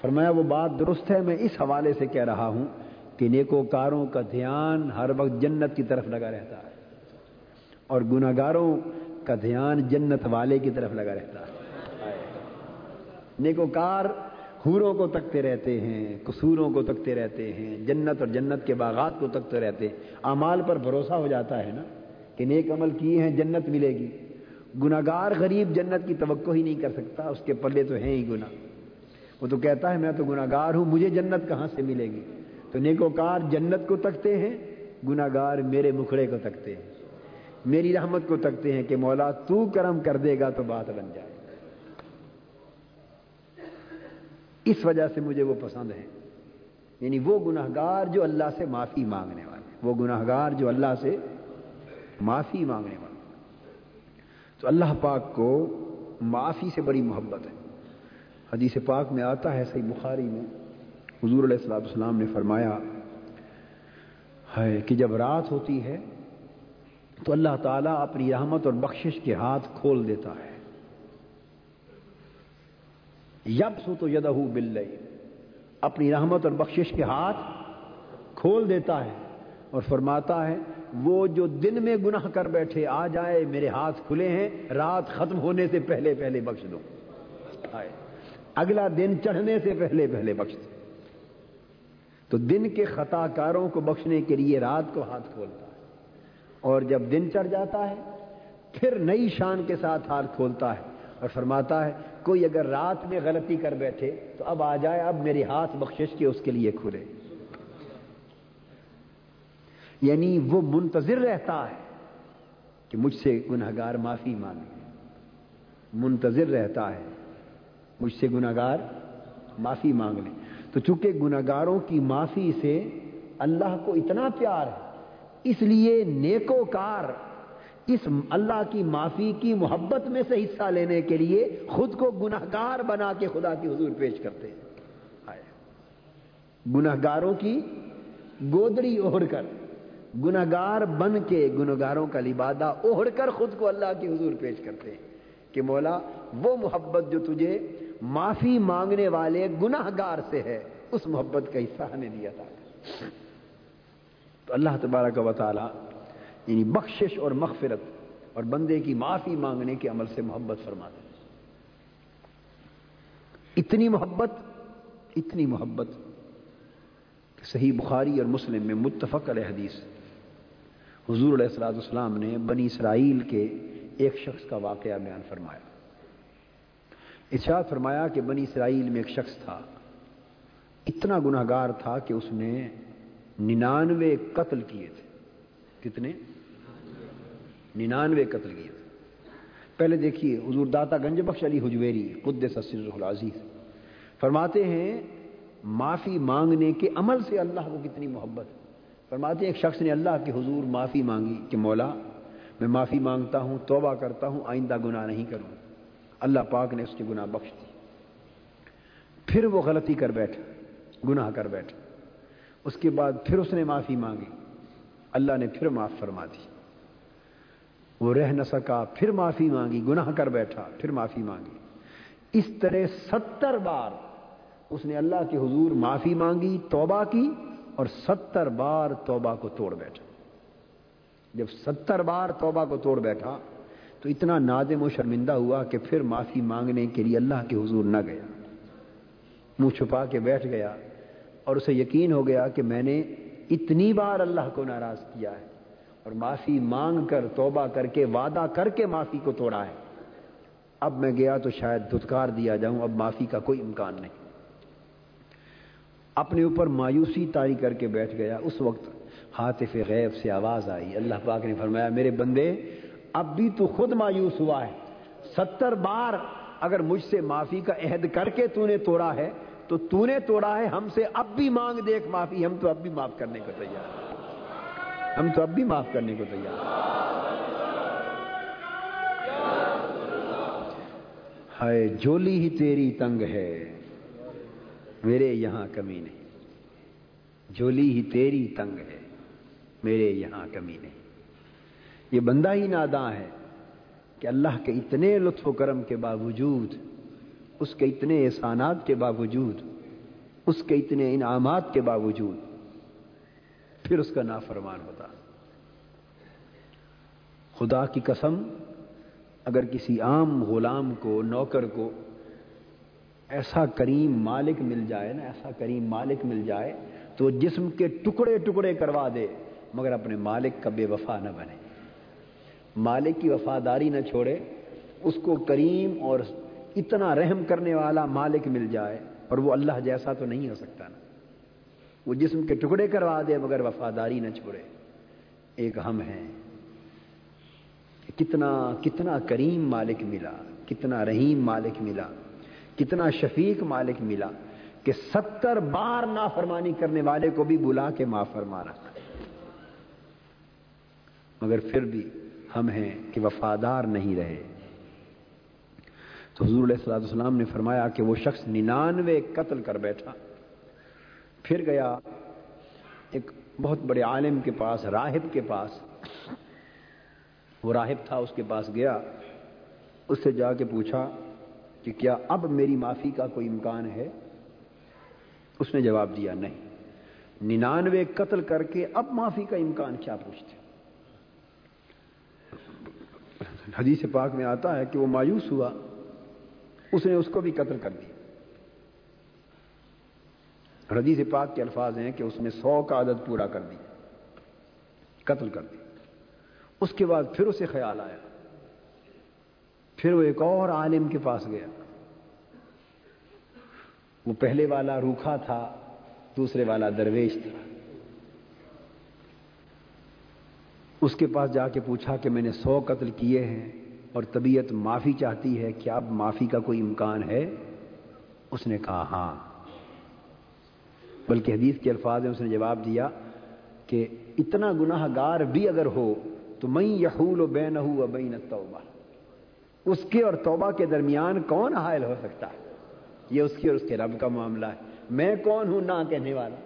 Speaker 1: فرمایا، وہ بات درست ہے، میں اس حوالے سے کہہ رہا ہوں کہ نیکوکاروں کا دھیان ہر وقت جنت کی طرف لگا رہتا ہے اور گناگاروں کا دھیان جنت والے کی طرف لگا رہتا ہے۔ نیکوکار حوروں کو تکتے رہتے ہیں، قصوروں کو تکتے رہتے ہیں، جنت اور جنت کے باغات کو تکتے رہتے ہیں۔ اعمال پر بھروسہ ہو جاتا ہے نا کہ نیک عمل کیے ہیں، جنت ملے گی۔ گناگار غریب جنت کی توقع ہی نہیں کر سکتا، اس کے پلے تو ہیں ہی گنا وہ تو کہتا ہے، میں تو گناگار ہوں، مجھے جنت کہاں سے ملے گی؟ تو نیکوکار جنت کو تکتے ہیں گناگار میرے مکھڑے کو تکتے ہیں۔ میری رحمت کو تکتے ہیں کہ مولا تو کرم کر دے گا تو بات بن جائے۔ اس وجہ سے مجھے وہ پسند ہے۔ یعنی وہ گناہ گار جو اللہ سے معافی مانگنے والے، وہ گناہ گار جو اللہ سے معافی مانگنے والے۔ تو اللہ پاک کو معافی سے بڑی محبت ہے۔ حدیث پاک میں آتا ہے صحیح بخاری میں۔ حضور علیہ السلام السلام نے فرمایا ہے کہ جب رات ہوتی ہے تو اللہ تعالیٰ اپنی رحمت اور بخشش کے ہاتھ کھول دیتا ہے۔ یب سو تو یدہ بل اپنی رحمت اور بخشش کے ہاتھ کھول دیتا ہے اور فرماتا ہے وہ جو دن میں گناہ کر بیٹھے، آ جائے، میرے ہاتھ کھلے ہیں، رات ختم ہونے سے پہلے پہلے بخش دو۔ اگلا دن چڑھنے سے پہلے پہلے بخش دے تو دن کے خطا کاروں کو بخشنے کے لیے رات کو ہاتھ کھولتا ہے۔ اور جب دن چڑھ جاتا ہے، پھر نئی شان کے ساتھ ہاتھ کھولتا ہے اور فرماتا ہے، کوئی اگر رات میں غلطی کر بیٹھے تو اب آ جائے، اب میرے ہاتھ بخشش کے اس کے لیے کھلے۔ یعنی وہ منتظر رہتا ہے کہ مجھ سے گناہگار معافی مانگے۔ منتظر رہتا ہے، مجھ سے گناہگار معافی مانگ لیں تو چونکہ گناہگاروں کی معافی سے اللہ کو اتنا پیار ہے، اس لیے نیکو کار اس اللہ کی معافی کی محبت میں سے حصہ لینے کے لیے خود کو گناہگار بنا کے خدا کی حضور پیش کرتے ہیں۔ گناہگاروں کی گودری اوڑھ کر۔ گناہگار بن کے گناہگاروں کا لبادہ اوڑھ کر خود کو اللہ کی حضور پیش کرتے ہیں کہ مولا، وہ محبت جو تجھے معافی مانگنے والے گناہ گار سے ہے، اس محبت کا حصہ ہمیں دیا تھا تو اللہ تبارک و تعالی یعنی بخشش اور مغفرت اور بندے کی معافی مانگنے کے عمل سے محبت فرماتے اتنی محبت اتنی محبت کہ صحیح بخاری اور مسلم میں متفق علیہ حدیث حضور علیہ السلاۃ السلام نے بنی اسرائیل کے ایک شخص کا واقعہ بیان فرمایا۔ ارشاد فرمایا کہ بنی اسرائیل میں ایک شخص تھا۔ اتنا گناہ گار تھا کہ اس نے ننانوے قتل کیے تھے۔ کتنے؟ ننانوے قتل کیے تھے۔ پہلے دیکھیے، حضور داتا گنج بخش علی حجویری قد سسر العزیز۔ فرماتے ہیں، معافی مانگنے کے عمل سے اللہ کو کتنی محبت ہے۔ فرماتے ہیں، ایک شخص نے اللہ کے حضور معافی مانگی کہ مولا، میں معافی مانگتا ہوں، توبہ کرتا ہوں، آئندہ گناہ نہیں کروں۔ اللہ پاک نے اس کی گناہ بخش دی پھر وہ غلطی کر بیٹھا گناہ کر بیٹھا اس کے بعد پھر اس نے معافی مانگی۔ اللہ نے پھر معاف فرما دی۔ وہ رہ نہ سکا، پھر معافی مانگی، گناہ کر بیٹھا، پھر معافی مانگی۔ اس طرح ستر بار اس نے اللہ کے حضور معافی مانگی، توبہ کی اور ستر بار توبہ کو توڑ بیٹھا۔ جب ستر بار توبہ کو توڑ بیٹھا تو اتنا نادم و شرمندہ ہوا کہ پھر معافی مانگنے کے لیے اللہ کے حضور نہ گیا۔ منہ چھپا کے بیٹھ گیا اور اسے یقین ہو گیا کہ میں نے اتنی بار اللہ کو ناراض کیا ہے اور معافی مانگ کر توبہ کر کے وعدہ کر کے معافی کو توڑا ہے۔ اب میں گیا تو شاید دھتکار دیا جاؤں، اب معافی کا کوئی امکان نہیں۔ اپنے اوپر مایوسی تاری کر کے بیٹھ گیا۔ اس وقت حاطف غیب سے آواز آئی۔ اللہ پاک نے فرمایا، میرے بندے، اب بھی تو خود مایوس ہوا ہے۔ ستر بار اگر مجھ سے معافی کا عہد کر کے تو نے توڑا ہے، تو تو نے توڑا ہے۔ ہم سے اب بھی مانگ دیکھ معافی۔ ہم تو اب بھی معاف کرنے کو تیار ہم تو اب بھی معاف کرنے کو تیار ہائے جولی ہی تیری تنگ ہے۔ میرے یہاں کمی نہیں۔ جولی ہی تیری تنگ ہے، میرے یہاں کمی نہیں۔ یہ بندہ ہی ناداں ہے کہ اللہ کے اتنے لطف و کرم کے باوجود، اس کے اتنے احسانات کے باوجود، اس کے اتنے انعامات کے باوجود پھر اس کا نافرمان ہوتا۔ خدا کی قسم، اگر کسی عام غلام کو، نوکر کو ایسا کریم مالک مل جائے نا، ایسا کریم مالک مل جائے تو جسم کے ٹکڑے ٹکڑے کروا دے، مگر اپنے مالک کا بے وفا نہ بنے۔ مالک کی وفاداری نہ چھوڑے، اس کو کریم اور اتنا رحم کرنے والا مالک مل جائے، اور وہ اللہ جیسا تو نہیں ہو سکتا نا۔ وہ جسم کے ٹکڑے کروا دے، مگر وفاداری نہ چھوڑے۔ ایک ہم ہیں۔ کتنا کتنا کریم مالک ملا، کتنا رحیم مالک ملا۔ کتنا شفیق مالک ملا کہ ستر بار نافرمانی کرنے والے کو بھی بلا کے معاف فرمانا مگر پھر بھی ہم ہیں کہ وفادار نہیں رہے۔ تو حضور علیہ السلام السلام نے فرمایا کہ وہ شخص ننانوے قتل کر بیٹھا۔ پھر گیا ایک بہت بڑے عالم کے پاس، راہب کے پاس۔ وہ راہب تھا، اس کے پاس گیا۔ اس سے جا کے پوچھا کہ کیا اب میری معافی کا کوئی امکان ہے؟ اس نے جواب دیا نہیں۔ ننانوے قتل کر کے اب معافی کا امکان کیا پوچھتے حدیث پاک میں آتا ہے کہ وہ مایوس ہوا۔ اس نے اس کو بھی قتل کر دیا۔ حدیث پاک کے الفاظ ہیں کہ اس نے سو کا عدد پورا کر دیا۔ قتل کر دیا۔ اس کے بعد پھر اسے خیال آیا۔ پھر وہ ایک اور عالم کے پاس گیا۔ وہ پہلے والا روکھا تھا، دوسرے والا درویش تھا۔ اس کے پاس جا کے پوچھا کہ میں نے سو قتل کیے ہیں اور طبیعت معافی چاہتی ہے، کیا اب معافی کا کوئی امکان ہے؟ اس نے کہا ہاں۔ بلکہ حدیث کے الفاظ میں اس نے جواب دیا کہ اتنا گناہ گار بھی اگر ہو تو میں یحول و بین ہوں بین توبہ اس کے اور توبہ کے درمیان کون حائل ہو سکتا ہے؟ یہ اس کی اور اس کے رب کا معاملہ ہے۔ میں کون ہوں نہ کہنے والا؟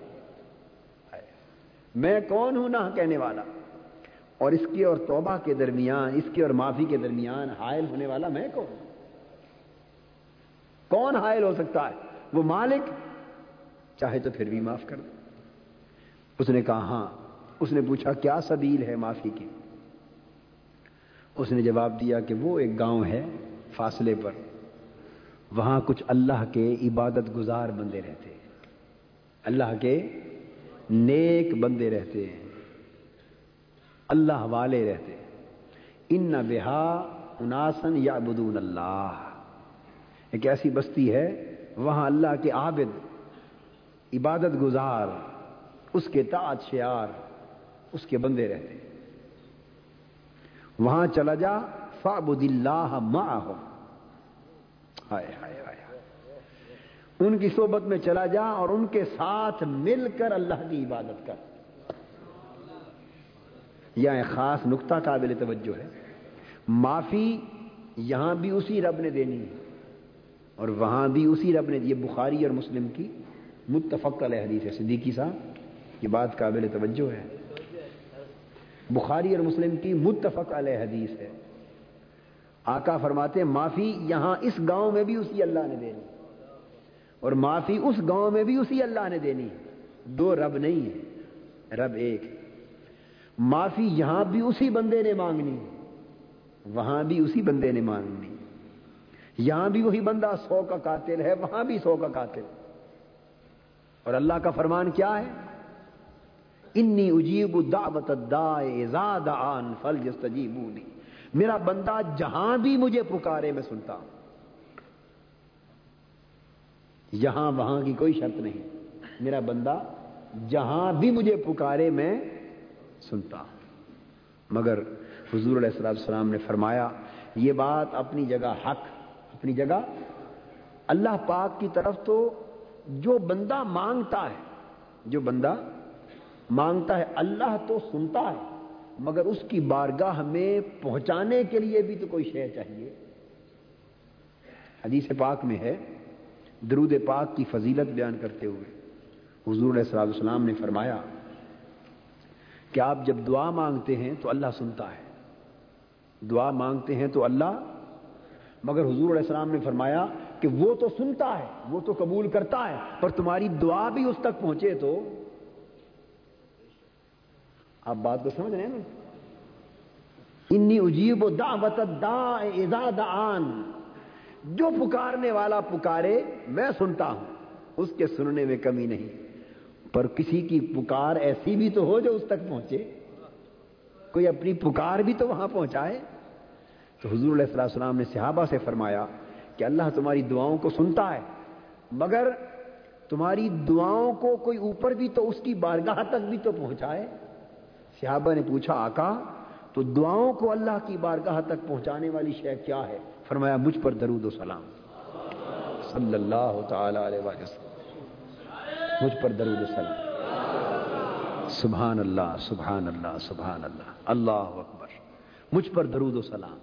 Speaker 1: میں کون ہوں نہ کہنے والا؟ اور اس کی اور توبہ کے درمیان، اس کی اور معافی کے درمیان حائل ہونے والا میں کون کون حائل ہو سکتا ہے؟ وہ مالک؟ چاہے تو پھر بھی معاف کر دے۔ اس نے کہا ہاں۔ اس نے پوچھا، کیا سبیل ہے معافی کی؟ اس نے جواب دیا کہ وہ ایک گاؤں ہے فاصلے پر۔ وہاں کچھ اللہ کے عبادت گزار بندے رہتے ہیں۔ اللہ کے نیک بندے رہتے ہیں۔ اللہ والے رہتے ہیں۔ ان نہ بہا اناسن یا بدون اللہ۔ ایک ایسی بستی ہے، وہاں اللہ کے عابد، عبادت گزار، اس کے تاج شیار اس کے بندے رہتے وہاں چلا جا فعبد اللہ معہم۔ ہائے ہائے ہائے ان کی صحبت میں چلا جا اور ان کے ساتھ مل کر اللہ کی عبادت کر۔ یہ خاص نقطہ قابل توجہ ہے۔ معافی یہاں بھی اسی رب نے دینی ہے اور وہاں بھی اسی رب نے، یہ بخاری اور مسلم کی متفق علیہ حدیث ہے۔ صدیقی صاحب، یہ بات قابل توجہ ہے۔ بخاری اور مسلم کی متفق علیہ حدیث ہے۔ آقا فرماتے ہیں، معافی یہاں اس گاؤں میں بھی اسی اللہ نے دینی۔ اور معافی اس گاؤں میں بھی اسی اللہ نے دینی۔ دو رب نہیں ہے رب ایک۔ معافی یہاں بھی اسی بندے نے مانگنی، وہاں بھی اسی بندے نے مانگنی۔ یہاں بھی وہی بندہ سو کا قاتل ہے، وہاں بھی سو کا قاتل۔ اور اللہ کا فرمان کیا ہے؟ انی اجیب دعوت آن فل جستجیبونی میرا بندہ جہاں بھی مجھے پکارے میں سنتا ہوں۔ یہاں وہاں کی کوئی شرط نہیں۔ میرا بندہ جہاں بھی مجھے پکارے میں سنتا ہوں۔ مگر حضور علیہ السلام نے فرمایا، یہ بات اپنی جگہ حق، اپنی جگہ اللہ پاک کی طرف تو جو بندہ مانگتا ہے، جو بندہ مانگتا ہے، اللہ تو سنتا ہے، مگر اس کی بارگاہ میں پہنچانے کے لیے بھی تو کوئی شے چاہیے۔ حدیث پاک میں ہے، درود پاک کی فضیلت بیان کرتے ہوئے حضور علیہ السلام السلام نے فرمایا، کہ آپ جب دعا مانگتے ہیں تو اللہ سنتا ہے۔ دعا مانگتے ہیں تو اللہ، مگر حضور علیہ السلام نے فرمایا کہ وہ تو سنتا ہے، وہ تو قبول کرتا ہے، پر تمہاری دعا بھی اس تک پہنچے تو آپ بات کو سمجھ رہے ہیں نا؟ انی اجیب و دعوت دا دعان۔ جو پکارنے والا پکارے، میں سنتا ہوں، اس کے سننے میں کمی نہیں۔ پر کسی کی پکار ایسی بھی تو ہو جو اس تک پہنچے۔ کوئی اپنی پکار بھی تو وہاں پہنچائے۔ تو حضور علیہ السلام نے صحابہ سے فرمایا کہ اللہ تمہاری دعاؤں کو سنتا ہے، مگر تمہاری دعاؤں کو کوئی اوپر بھی تو اس کی بارگاہ تک بھی تو پہنچائے۔ صحابہ نے پوچھا، آقا، تو دعاؤں کو اللہ کی بارگاہ تک پہنچانے والی شے کیا ہے؟ فرمایا، مجھ پر درود و سلام۔ صلی اللہ تعالی علیہ وسلم۔ مجھ پر درود و سلام۔ سبحان اللہ سبحان اللہ سبحان اللہ اللہ اکبر۔ مجھ پر درود و سلام۔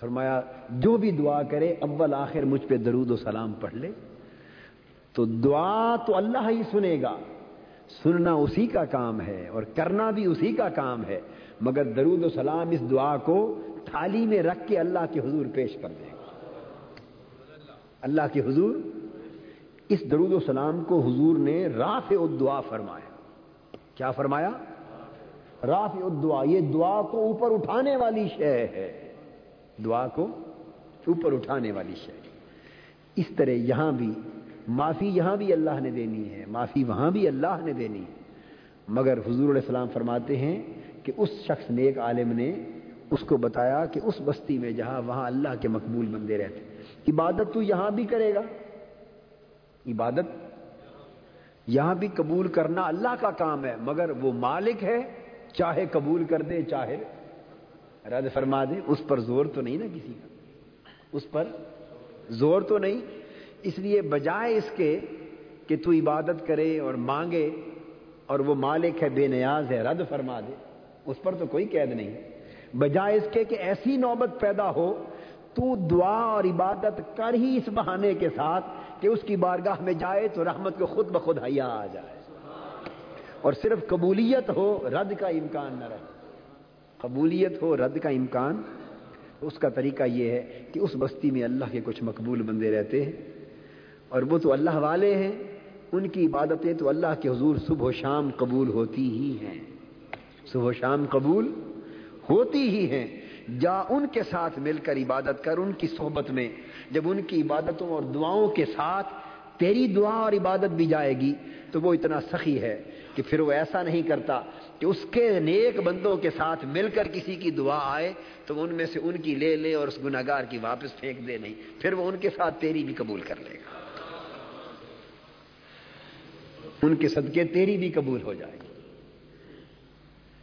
Speaker 1: فرمایا، جو بھی دعا کرے، اول آخر مجھ پہ درود و سلام پڑھ لے۔ تو دعا تو اللہ ہی سنے گا۔ سننا اسی کا کام ہے اور کرنا بھی اسی کا کام ہے، مگر درود و سلام اس دعا کو تھالی میں رکھ کے اللہ کے حضور پیش کر دے اللہ کے حضور، اس درود و سلام کو حضور نے راف الدعا فرمایا۔ کیا فرمایا؟ راف الدعا، یہ دعا کو اوپر اٹھانے والی شے ہے۔ دعا کو اوپر اٹھانے والی شے۔ اس طرح یہاں بھی معافی یہاں بھی اللہ نے دینی ہے، معافی وہاں بھی اللہ نے دینی ہے۔ مگر حضور علیہ السلام فرماتے ہیں کہ اس شخص نیک عالم نے اس کو بتایا کہ اس بستی میں جہاں وہاں اللہ کے مقبول بندے رہتے عبادت تو یہاں بھی کرے گا۔ عبادت یہاں بھی قبول کرنا اللہ کا کام ہے، مگر وہ مالک ہے، چاہے قبول کر دے، چاہے رد فرما دے۔ اس پر زور تو نہیں نا کسی کا۔ اس پر زور تو نہیں۔ اس لیے بجائے اس کے کہ تو عبادت کرے اور مانگے اور وہ مالک ہے بے نیاز ہے، رد فرما دے، اس پر تو کوئی قید نہیں۔ بجائے اس کے کہ ایسی نوبت پیدا ہو، تو دعا اور عبادت کر ہی اس بہانے کے ساتھ کہ اس کی بارگاہ میں جائے تو رحمت کو خود بخود حیا آ جائے۔ اور صرف قبولیت ہو، رد کا امکان نہ رہے۔ قبولیت ہو، رد کا امکان۔ اس کا طریقہ یہ ہے کہ اس بستی میں اللہ کے کچھ مقبول بندے رہتے ہیں۔ اور وہ تو اللہ والے ہیں۔ ان کی عبادتیں تو اللہ کے حضور صبح و شام قبول ہوتی ہی ہیں۔ صبح و شام قبول ہوتی ہی ہیں۔ جا ان کے ساتھ مل کر عبادت کر ان کی صحبت میں۔ جب ان کی عبادتوں اور دعاؤں کے ساتھ تیری دعا اور عبادت بھی جائے گی تو وہ اتنا سخی ہے کہ پھر وہ ایسا نہیں کرتا کہ اس کے نیک بندوں کے ساتھ مل کر کسی کی دعا آئے تو ان میں سے ان کی لے لے اور اس گناگار کی واپس پھینک دے نہیں۔ پھر وہ ان کے ساتھ تیری بھی قبول کر لے گا۔ ان کے صدقے تیری بھی قبول ہو جائے گی۔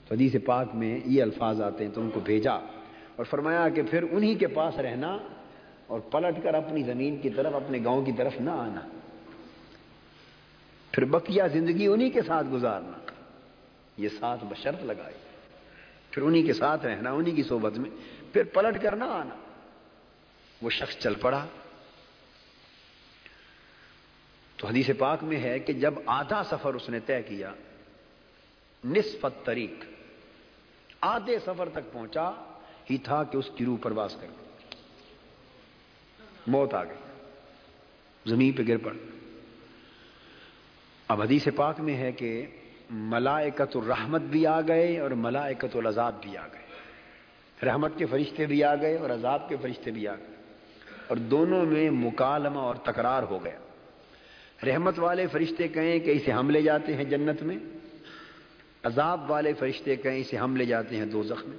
Speaker 1: تو حدیث پاک میں یہ الفاظ آتے ہیں، تو ان کو بھیجا اور فرمایا کہ پھر انہی کے پاس رہنا اور پلٹ کر اپنی زمین کی طرف، اپنے گاؤں کی طرف نہ آنا۔ پھر بقیہ زندگی انہی کے ساتھ گزارنا۔ یہ ساتھ بشرط لگائی۔ پھر انہی کے ساتھ رہنا، انہی کی صحبت میں۔ پھر پلٹ کر نہ آنا۔ وہ شخص چل پڑا۔ تو حدیث پاک میں ہے کہ جب آدھا سفر اس نے طے کیا، نصفت طریق، آدھے سفر تک پہنچا، ہی تھا کہ اس کی روح پرواز کر گئی۔ موت آ گئی۔ زمین پہ گر پڑ۔ اب حدیث پاک میں ہے کہ ملائکت الرحمت بھی آ گئے اور ملائکت العذاب بھی آ گئے۔ رحمت کے فرشتے بھی آ گئے اور عذاب کے فرشتے بھی آ گئے۔ اور دونوں میں مکالمہ اور تکرار ہو گیا۔ رحمت والے فرشتے کہیں کہ اسے ہم لے جاتے ہیں جنت میں؟ عذاب والے فرشتے کہیں اسے ہم لے جاتے ہیں دو زخم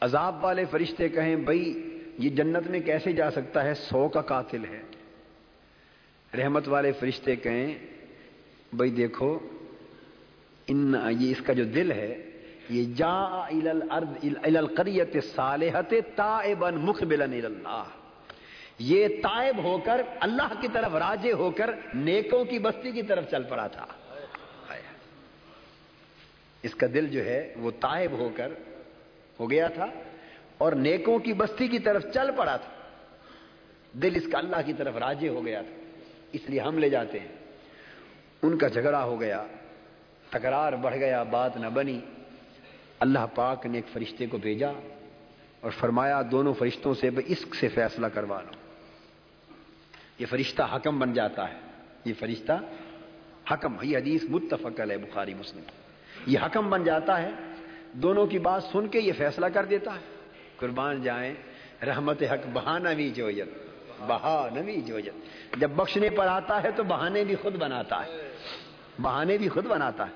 Speaker 1: عذاب والے فرشتے کہیں بھائی یہ جنت میں کیسے جا سکتا ہے؟ سو کا قاتل ہے۔ رحمت والے فرشتے کہیں بھائی دیکھو، ان یہ اس کا جو دل ہے، یہ جا القریت صالحت تائبا مقبلا اللہ۔ یہ تائب ہو کر اللہ کی طرف راجے ہو کر نیکوں کی بستی کی طرف چل پڑا تھا۔ اس کا دل جو ہے وہ تائب ہو کر ہو گیا تھا اور نیکوں کی بستی کی طرف چل پڑا تھا۔ دل اس کا اللہ کی طرف راجے ہو گیا تھا۔ اس لیے ہم لے جاتے ہیں۔ ان کا جھگڑا ہو گیا۔ تکرار بڑھ گیا، بات نہ بنی۔ اللہ پاک نے ایک فرشتے کو بھیجا اور فرمایا، دونوں فرشتوں سے عشق سے فیصلہ کروا لو۔ یہ فرشتہ حکم بن جاتا ہے۔ یہ فرشتہ حکم، یہ حدیث متفق ہے بخاری مسلم۔ یہ حکم بن جاتا ہے، دونوں کی بات سن کے یہ فیصلہ کر دیتا ہے۔ قربان جائیں، رحمت حق بہانوی جویت بہانوی جویت جب بخشنے پر آتا ہے تو بہانے بھی خود بناتا ہے۔ بہانے بھی خود بناتا ہے۔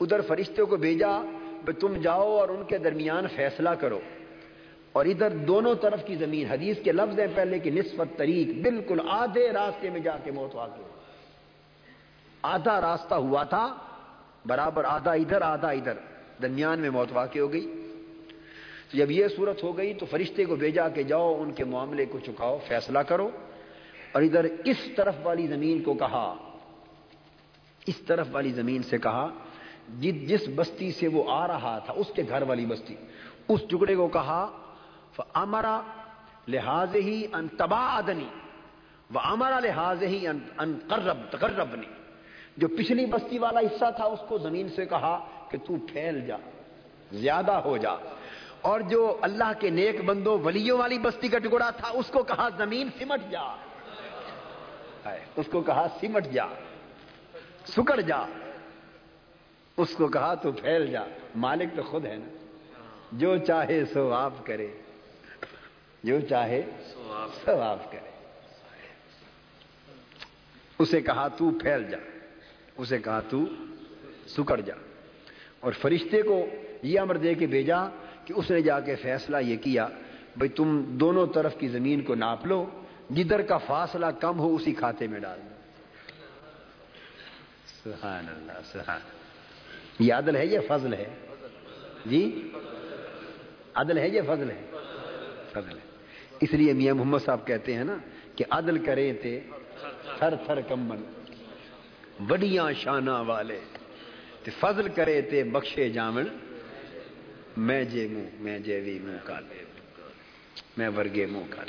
Speaker 1: ادھر فرشتوں کو بھیجا تم جاؤ اور ان کے درمیان فیصلہ کرو۔ اور ادھر دونوں طرف کی زمین، حدیث کے لفظ ہے پہلے کی نسبت طریق، بالکل آدھے راستے میں جا کے موت واقع آدھا راستہ ہوا تھا، برابر آدھا ادھر آدھا ادھر، درمیان میں موت واقع ہو گئی۔ تو جب یہ صورت ہو گئی تو فرشتے کو بھیجا کہ جاؤ، ان کے معاملے کو چکاؤ، فیصلہ کرو۔ اور ادھر اس طرف والی زمین کو کہا، اس طرف والی زمین سے کہا، جس بستی سے وہ آ رہا تھا، اس کے گھر والی بستی، اس ٹکڑے کو کہا امرا لحاظ ہی ان تبا ادنی و امرا لحاظ ہی ان قرب تقربنی جو پچھلی بستی والا حصہ تھا، اس کو زمین سے کہا کہ تو پھیل جا، زیادہ ہو جا۔ اور جو اللہ کے نیک بندوں، ولیوں والی بستی کا ٹکڑا تھا، اس کو کہا زمین سمٹ جا۔ اس کو کہا سمٹ جا، سکڑ جا۔ اس کو کہا تو پھیل جا۔ مالک تو خود ہے نا۔ جو چاہے سو آپ کرے۔ جو چاہے سو آپ کرے۔ اسے کہا تو پھیل جا، اسے کہا تو سکڑ جا۔ اور فرشتے کو یہ امر دے کے بھیجا کہ اس نے جا کے فیصلہ یہ کیا بھائی تم دونوں طرف کی زمین کو ناپ لو، جدھر کا فاصلہ کم ہو اسی کھاتے میں ڈال دو۔ سبحان اللہ، سبحان یہ عدل ہے یہ فضل ہے؟ جی؟ عدل ہے یہ فضل ہے؟ فضل ہے۔ اس لیے میاں محمد صاحب کہتے ہیں نا کہ عدل کریں تے تھر تھر کمن بڑیاں شانہ والے۔ تے فضل کرے تے بخشے جامن میں جے منہ، میں جے بھی منہ کا لے میں ورگے منہ کا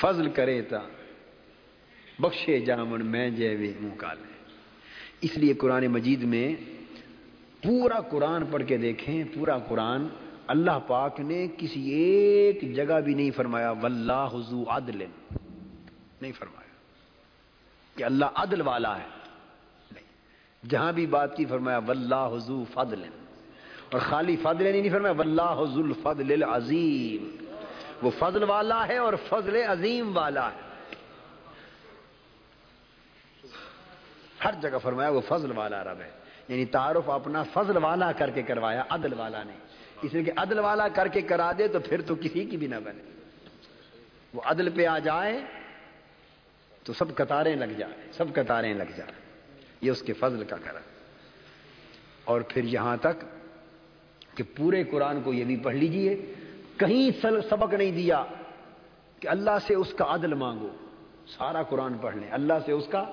Speaker 1: فضل کرے تا بخشے جامن میں جے بھی منہ کا لے اس لیے قرآن مجید میں پورا قرآن پڑھ کے دیکھیں، پورا قرآن اللہ پاک نے کسی ایک جگہ بھی نہیں فرمایا، واللہ حضو عدل. نہیں فرمایا کہ اللہ عدل والا ہے۔ نہیں۔ جہاں بھی بات کی فرمایا، واللہ حضو فضل. اور خالی فضل نہیں فرمایا، واللہ حضو الفضل العظیم. وہ فضل والا ہے اور فضل عظیم والا ہے۔ ہر جگہ فرمایا، وہ فضل والا رب ہے۔ یعنی تعارف اپنا فضل والا کر کے کروایا، عدل والا نے اس لیے کہ عدل والا کر کے کرا دے تو پھر تو کسی کی بھی نہ بنے۔ وہ عدل پہ آ جائے تو سب قطاریں لگ جائیں، سب قطاریں لگ جائیں۔ یہ اس کے فضل کا کرا اور پھر یہاں تک کہ پورے قرآن کو یہ بھی پڑھ لیجیے، کہیں سبق نہیں دیا کہ اللہ سے اس کا عدل مانگو۔ سارا قرآن پڑھ لیں، اللہ سے اس کا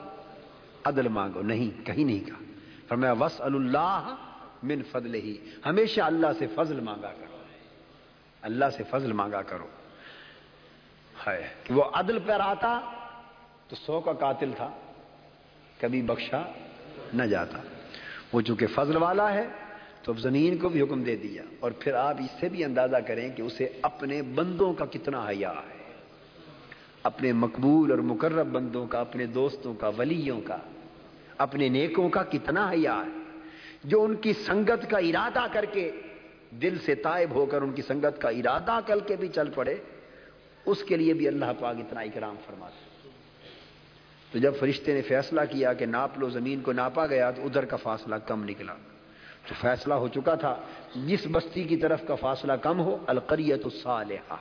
Speaker 1: عدل مانگو۔ نہیں، کہیں نہیں کہا۔ فرمایا وس اللہ من فضل ہی ہمیشہ اللہ سے فضل مانگا کرو۔ اللہ سے فضل مانگا کرو۔ ہے وہ عدل پر آتا تو سو کا قاتل تھا، کبھی بخشا نہ جاتا۔ وہ چونکہ فضل والا ہے، تو اب زمین کو بھی حکم دے دیا۔ اور پھر آپ اس سے بھی اندازہ کریں کہ اسے اپنے بندوں کا کتنا حیا ہے۔ اپنے مقبول اور مقرب بندوں کا، اپنے دوستوں کا، ولیوں کا، اپنے نیکوں کا کتنا حیا ہے۔ جو ان کی سنگت کا ارادہ کر کے دل سے تائب ہو کر ان کی سنگت کا ارادہ کر کے بھی چل پڑے، اس کے لیے بھی اللہ پاک اتنا اکرام فرماتے تو جب فرشتے نے فیصلہ کیا کہ ناپ لو زمین کو ناپا گیا تو ادھر کا فاصلہ کم نکلا۔ تو فیصلہ ہو چکا تھا، جس بستی کی طرف کا فاصلہ کم ہو القریت الصالحہ،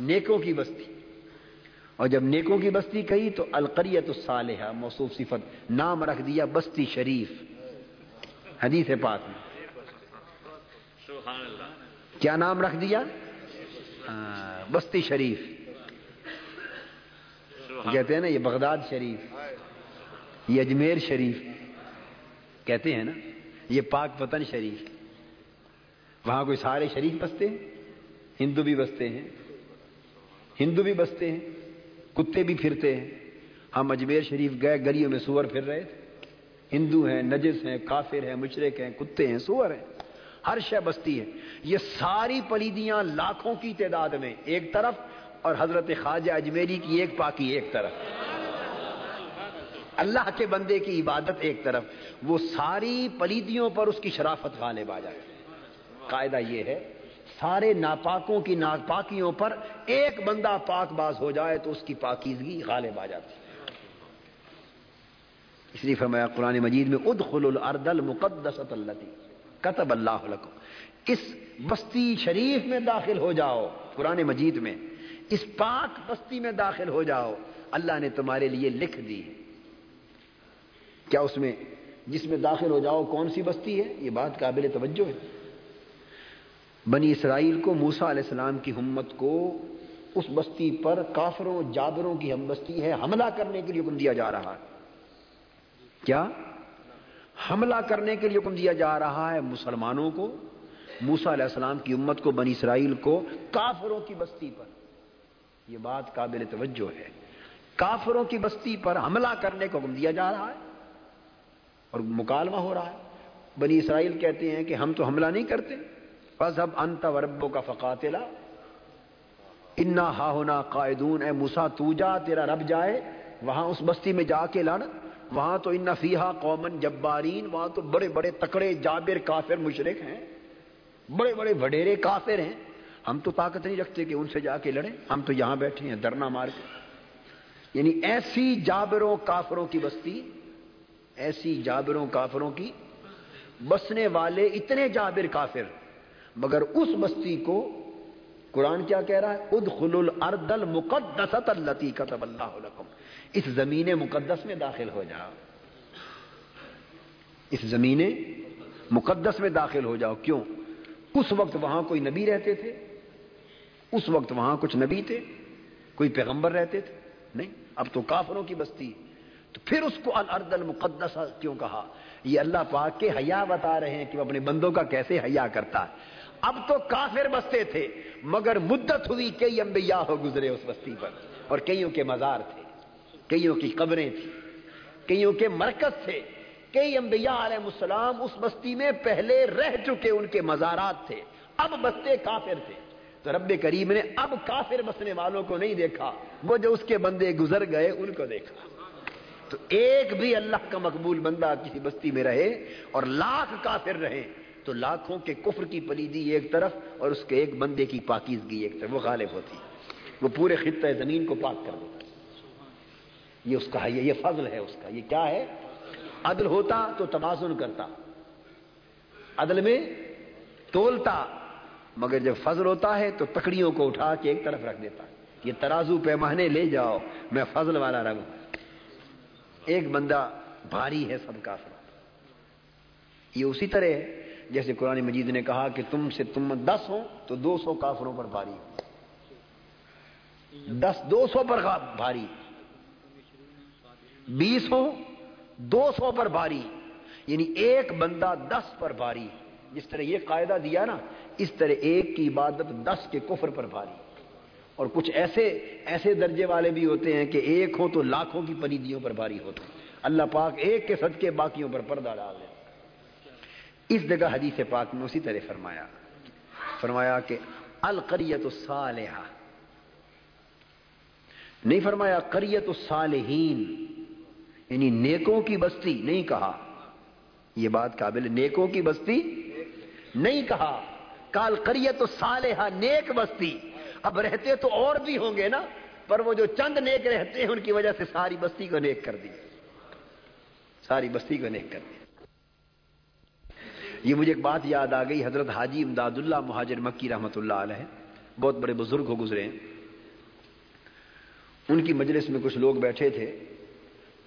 Speaker 1: نیکوں کی بستی۔ اور جب نیکوں کی بستی کہی تو القریت الصالحہ، موصوف صفت، نام رکھ دیا، بستی شریف۔ حدیث پاک میں۔ کیا نام رکھ دیا؟ بستی شریف۔ کہتے ہیں نا، یہ بغداد شریف۔ یہ اجمیر شریف۔ کہتے ہیں نا، یہ پاک پتن شریف۔ وہاں کوئی سارے شریف بستے ہیں؟ ہندو بھی بستے ہیں۔ ہندو بھی بستے ہیں۔ کتے بھی پھرتے ہیں۔ ہم اجمیر شریف گئے، گلیوں میں سور پھر رہے تھے۔ ہندو ہیں، نجس ہیں، کافر ہیں، مشرق ہیں، کتے ہیں، سور ہیں، ہر شے بستی ہے۔ یہ ساری پلیدیاں لاکھوں کی تعداد میں ایک طرف اور حضرت خواجہ اجمیری کی ایک پاکی ایک طرف۔ اللہ کے بندے کی عبادت ایک طرف۔ وہ ساری پلیدیوں پر اس کی شرافت غالب آ جائے۔ قاعدہ یہ ہے، سارے ناپاکوں کی ناپاکیوں پر ایک بندہ پاک باز ہو جائے تو اس کی پاکیزگی غالب آ جاتی۔ اس لیے فرمایا قرآن مجید میں ادخل الارض المقدسۃ التي كتب اللہ لكم اس بستی شریف میں داخل ہو جاؤ، قرآن مجید میں۔ اس پاک بستی میں داخل ہو جاؤ۔ اللہ نے تمہارے لیے لکھ دی کیا اس میں، جس میں داخل ہو جاؤ، کون سی بستی ہے؟ یہ بات قابل توجہ ہے۔ بنی اسرائیل کو موسا علیہ السلام کی ہمت کو اس بستی پر کافروں، جابروں کی ہم بستی ہے، حملہ کرنے کے لیے حکم دیا جا رہا ہے۔ کیا حملہ کرنے کے لیے حکم دیا جا رہا ہے مسلمانوں کو موسا علیہ السلام کی امت کو، بنی اسرائیل کو، کافروں کی بستی پر۔ یہ بات قابل توجہ ہے۔ کافروں کی بستی پر حملہ کرنے کو حکم دیا جا رہا ہے اور مکالمہ ہو رہا ہے۔ بنی اسرائیل کہتے ہیں کہ ہم تو حملہ نہیں کرتے۔ فضب انت وربوں کا فقاتلا۔ انا ہا ہونا قائدون۔ اے موسا تو جا، تیرا رب جائے۔ وہاں اس بستی میں جا کے لڑ وہاں تو ان فیحا قومن جبارین، وہاں تو بڑے بڑے تکڑے، جابر، کافر مشرق ہیں۔ بڑے بڑے وڈیرے کافر ہیں۔ ہم تو طاقت نہیں رکھتے کہ ان سے جا کے لڑیں۔ ہم تو یہاں بیٹھے ہیں درنا مار کے۔ یعنی ایسی جابروں، کافروں کی بستی، ایسی جابروں، کافروں کی بسنے والے اتنے جابر کافر۔ مگر اس بستی کو قرآن کیا کہہ رہا ہے؟ ادخل الارض المقدست اللتی کتب اللہ لکم۔ اس زمین مقدس میں داخل ہو جاؤ۔ اس زمین مقدس میں داخل ہو جاؤ۔ کیوں؟ اس وقت وہاں کوئی نبی رہتے تھے۔ اس وقت وہاں کچھ نبی تھے۔ کوئی پیغمبر رہتے تھے۔ نہیں، اب تو کافروں کی بستی۔ تو پھر اس کو الارض المقدس کیوں کہا؟ یہ اللہ پاک کے حیا بتا رہے ہیں کہ وہ اپنے بندوں کا کیسے حیا کرتا ہے۔ اب تو کافر بستے تھے، مگر مدت ہوئی کئی انبیاء ہو گزرے اس بستی پر۔ اور کئیوں کے مزار تھے۔ کئیوں کی قبریں تھیں، کئیوں کے مرکز تھے، کئی انبیاء علیہ السلام اس بستی میں پہلے رہ چکے ان کے مزارات تھے، اب بستے کافر تھے۔ تو رب کریم نے اب کافر بسنے والوں کو نہیں دیکھا، وہ جو اس کے بندے گزر گئے ان کو دیکھا۔ تو ایک بھی اللہ کا مقبول بندہ کسی بستی میں رہے اور لاکھ کافر رہے، تو لاکھوں کے کفر کی پلیدی ایک طرف اور اس کے ایک بندے کی پاکیزگی ایک طرف، وہ غالب ہوتی، وہ پورے خطہ زمین کو پاک کر دیتا یہ اس کا یہ فضل ہے اس کا، یہ کیا ہے؟ عدل ہوتا تو توازن کرتا، عدل میں تولتا، مگر جب فضل ہوتا ہے تو تکڑیوں کو اٹھا کے ایک طرف رکھ دیتا، یہ ترازو پیمانے لے جاؤ، میں فضل والا رنگ ایک بندہ بھاری ہے سب کا یہ اسی طرح ہے، جیسے قرآن مجید نے کہا کہ تم سے تم دس ہو تو دو سو کافروں پر بھاری۔ دس دو سو پر بھاری۔ بیس ہو دو سو پر بھاری یعنی ایک بندہ دس پر بھاری۔ جس طرح یہ قاعدہ دیا نا، اس طرح ایک کی عبادت دس کے کفر پر بھاری۔ اور کچھ ایسے ایسے درجے والے بھی ہوتے ہیں کہ ایک ہو تو لاکھوں کی پریدیوں پر بھاری ہوتے ہیں اللہ پاک ایک کے صدقے باقیوں پر پردہ ڈال دیں اس جگہ حدیث پاک میں اسی طرح فرمایا۔ فرمایا کہ القریت الصالحہ۔ نہیں فرمایا قریت الصالحین۔ یعنی نیکوں کی بستی نہیں کہا۔ یہ بات قابل نیکوں کی بستی نہیں کہا۔ کال کریت الصالحہ، نیک بستی۔ اب رہتے تو اور بھی ہوں گے نا، پر وہ جو چند نیک رہتے ہیں، ان کی وجہ سے ساری بستی کو نیک کر دی۔ ساری بستی کو نیک کر دی۔ یہ مجھے ایک بات یاد آ گئی، حضرت حاجی امداد اللہ مہاجر مکی رحمت اللہ علیہ، بہت بڑے بزرگ ہو گزرے۔ ہیں ان کی مجلس میں کچھ لوگ بیٹھے تھے۔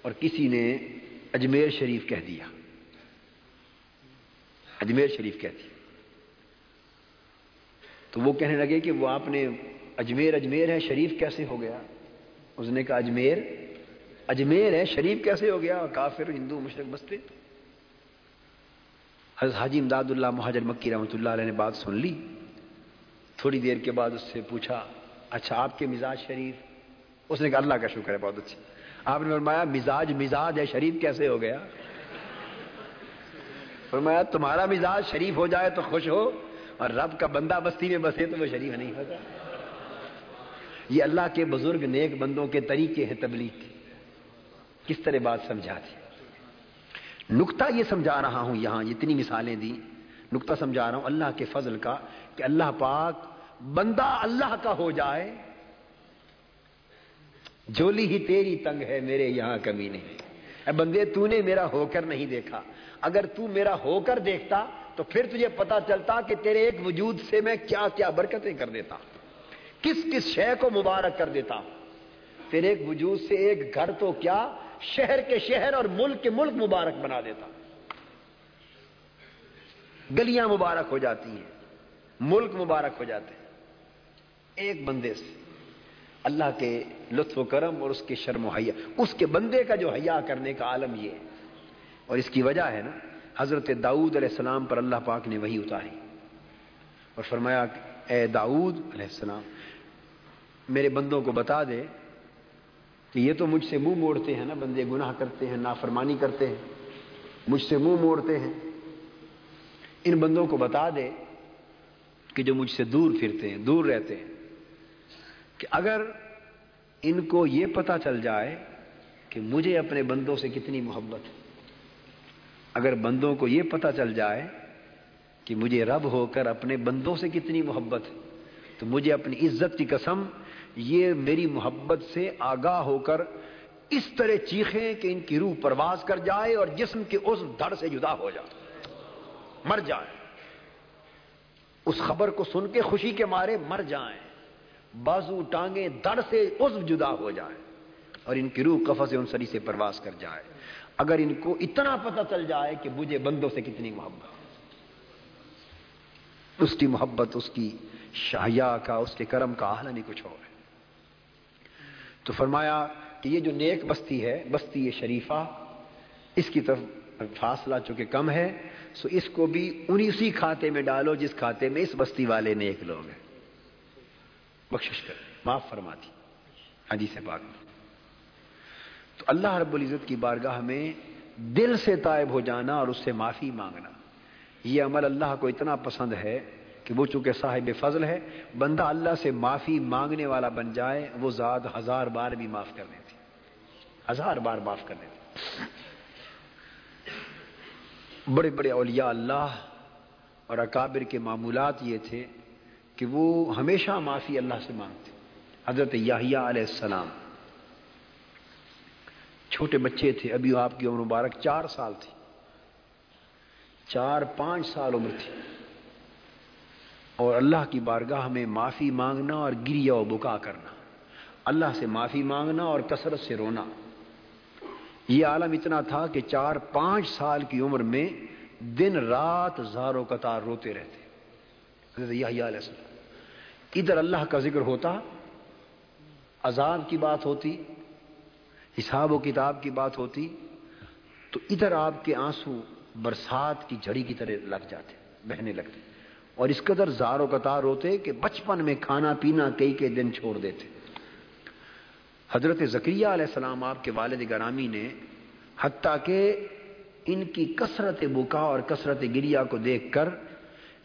Speaker 1: اور کسی نے اجمیر شریف کہہ دیا۔ اجمیر شریف کہہ دیا۔ تو وہ کہنے لگے کہ وہ آپ نے اجمیر اجمیر ہے، شریف کیسے ہو گیا؟ اس نے کہا، اجمیر اجمیر ہے، شریف کیسے ہو گیا؟ کافر، ہندو، مشرق بستے حضرت حاجی امداد اللہ مہاجر مکی رحمۃ اللہ علیہ نے بات سن لی۔ تھوڑی دیر کے بعد اس سے پوچھا اچھا آپ کے مزاج شریف؟ اس نے کہا، اللہ کا شکر ہے، بہت اچھا آپ نے فرمایا، مزاج مزاج ہے شریف کیسے ہو گیا؟ فرمایا، تمہارا مزاج شریف ہو جائے تو خوش ہو اور رب کا بندہ بستی میں بسے تو وہ شریف نہیں ہوگا۔ یہ اللہ کے بزرگ نیک بندوں کے طریقے ہیں تبلیغ کس طرح بات سمجھا تھی نقطہ یہ سمجھا رہا ہوں یہاں، جتنی مثالیں دی نقطہ سمجھا رہا ہوں اللہ کے فضل کا کہ اللہ پاک بندہ اللہ کا ہو جائے جولی ہی تیری تنگ ہے میرے یہاں کمی نہیں اے بندے، تو نے میرا ہو کر نہیں دیکھا۔ اگر تو میرا ہو کر دیکھتا، تو پھر تجھے پتا چلتا کہ تیرے ایک وجود سے میں کیا کیا برکتیں کر دیتا۔ کس کس شے کو مبارک کر دیتا۔ تیرے ایک وجود سے ایک گھر تو کیا شہر کے شہر اور ملک کے ملک مبارک بنا دیتا۔ گلیاں مبارک ہو جاتی ہیں، ملک مبارک ہو جاتے ہیں۔ ایک بندے سے اللہ کے لطف و کرم اور اس کے شرم و حیا۔ اس کے بندے کا جو حیا کرنے کا عالم یہ ہے۔ اور اس کی وجہ ہے نا، حضرت داؤد علیہ السلام پر اللہ پاک نے وہی اتاری۔ اور فرمایا اے داؤد علیہ السلام، میرے بندوں کو بتا دے کہ یہ تو مجھ سے منہ موڑتے ہیں نا، بندے گناہ کرتے ہیں، نافرمانی کرتے ہیں، مجھ سے منہ موڑتے ہیں۔ ان بندوں کو بتا دے کہ جو مجھ سے دور پھرتے ہیں، دور رہتے ہیں۔ کہ اگر ان کو یہ پتا چل جائے کہ مجھے اپنے بندوں سے کتنی محبت ہے، اگر بندوں کو یہ پتا چل جائے کہ مجھے رب ہو کر اپنے بندوں سے کتنی محبت ہے، تو مجھے اپنی عزت کی قسم یہ میری محبت سے آگاہ ہو کر اس طرح چیخیں کہ ان کی روح پرواز کر جائے اور جسم کے اس دھڑ سے جدا ہو جائے، مر جائے۔ اس خبر کو سن کے خوشی کے مارے مر جائیں۔ بازو ٹانگیں دڑ سے عزو جدا ہو جائے اور ان کی روح کفا سے ان سری سے پرواز کر جائے۔ اگر ان کو اتنا پتہ چل جائے کہ مجھے بندوں سے کتنی محبت۔ اس کی محبت، اس کی شاہیا کا، اس کے کرم کا حال نہیں کچھ اور۔ ہے تو فرمایا کہ یہ جو نیک بستی ہے، بستی یہ شریفہ، اس کی طرف فاصلہ چونکہ کم ہے، سو اس کو بھی انہی اسی کھاتے میں ڈالو جس کھاتے میں اس بستی والے نیک لوگ ہیں۔ بخشش کر، معاف فرما دی۔ حدیث پاک میں۔ تو اللہ رب العزت کی بارگاہ میں دل سے طائب ہو جانا اور اس سے معافی مانگنا۔ یہ عمل اللہ کو اتنا پسند ہے کہ وہ چونکہ صاحب فضل ہے، بندہ اللہ سے معافی مانگنے والا بن جائے، وہ ذات ہزار بار بھی معاف کر دیتی۔ ہزار بار معاف کر دیتی۔ بڑے بڑے اولیاء اللہ اور اکابر کے معمولات یہ تھے۔ کہ وہ ہمیشہ معافی اللہ سے مانگتے حضرت یاہیا علیہ السلام۔ چھوٹے بچے تھے، ابھی آپ کی عمر مبارک چار سال تھی۔ چار پانچ سال عمر تھی۔ اور اللہ کی بارگاہ میں معافی مانگنا اور گریا و بکا کرنا، اللہ سے معافی مانگنا اور کثرت سے رونا۔ یہ عالم اتنا تھا کہ چار پانچ سال کی عمر میں دن رات زاروں قطار روتے رہتے۔ علیہ السلام۔ ادھر اللہ کا ذکر ہوتا عذاب کی بات ہوتی، حساب و کتاب کی بات ہوتی، تو ادھر آپ کے آنسو برسات کی جڑی کی طرح لگ جاتے، بہنے لگتے۔ اور اس قدر زار و قطار ہوتے کہ بچپن میں کھانا پینا کئی کئی دن چھوڑ دیتے۔ حضرت ذکریہ علیہ السلام آپ کے والد گرامی نے حتیٰ کہ ان کی کثرت بکا اور کثرت گریا کو دیکھ کر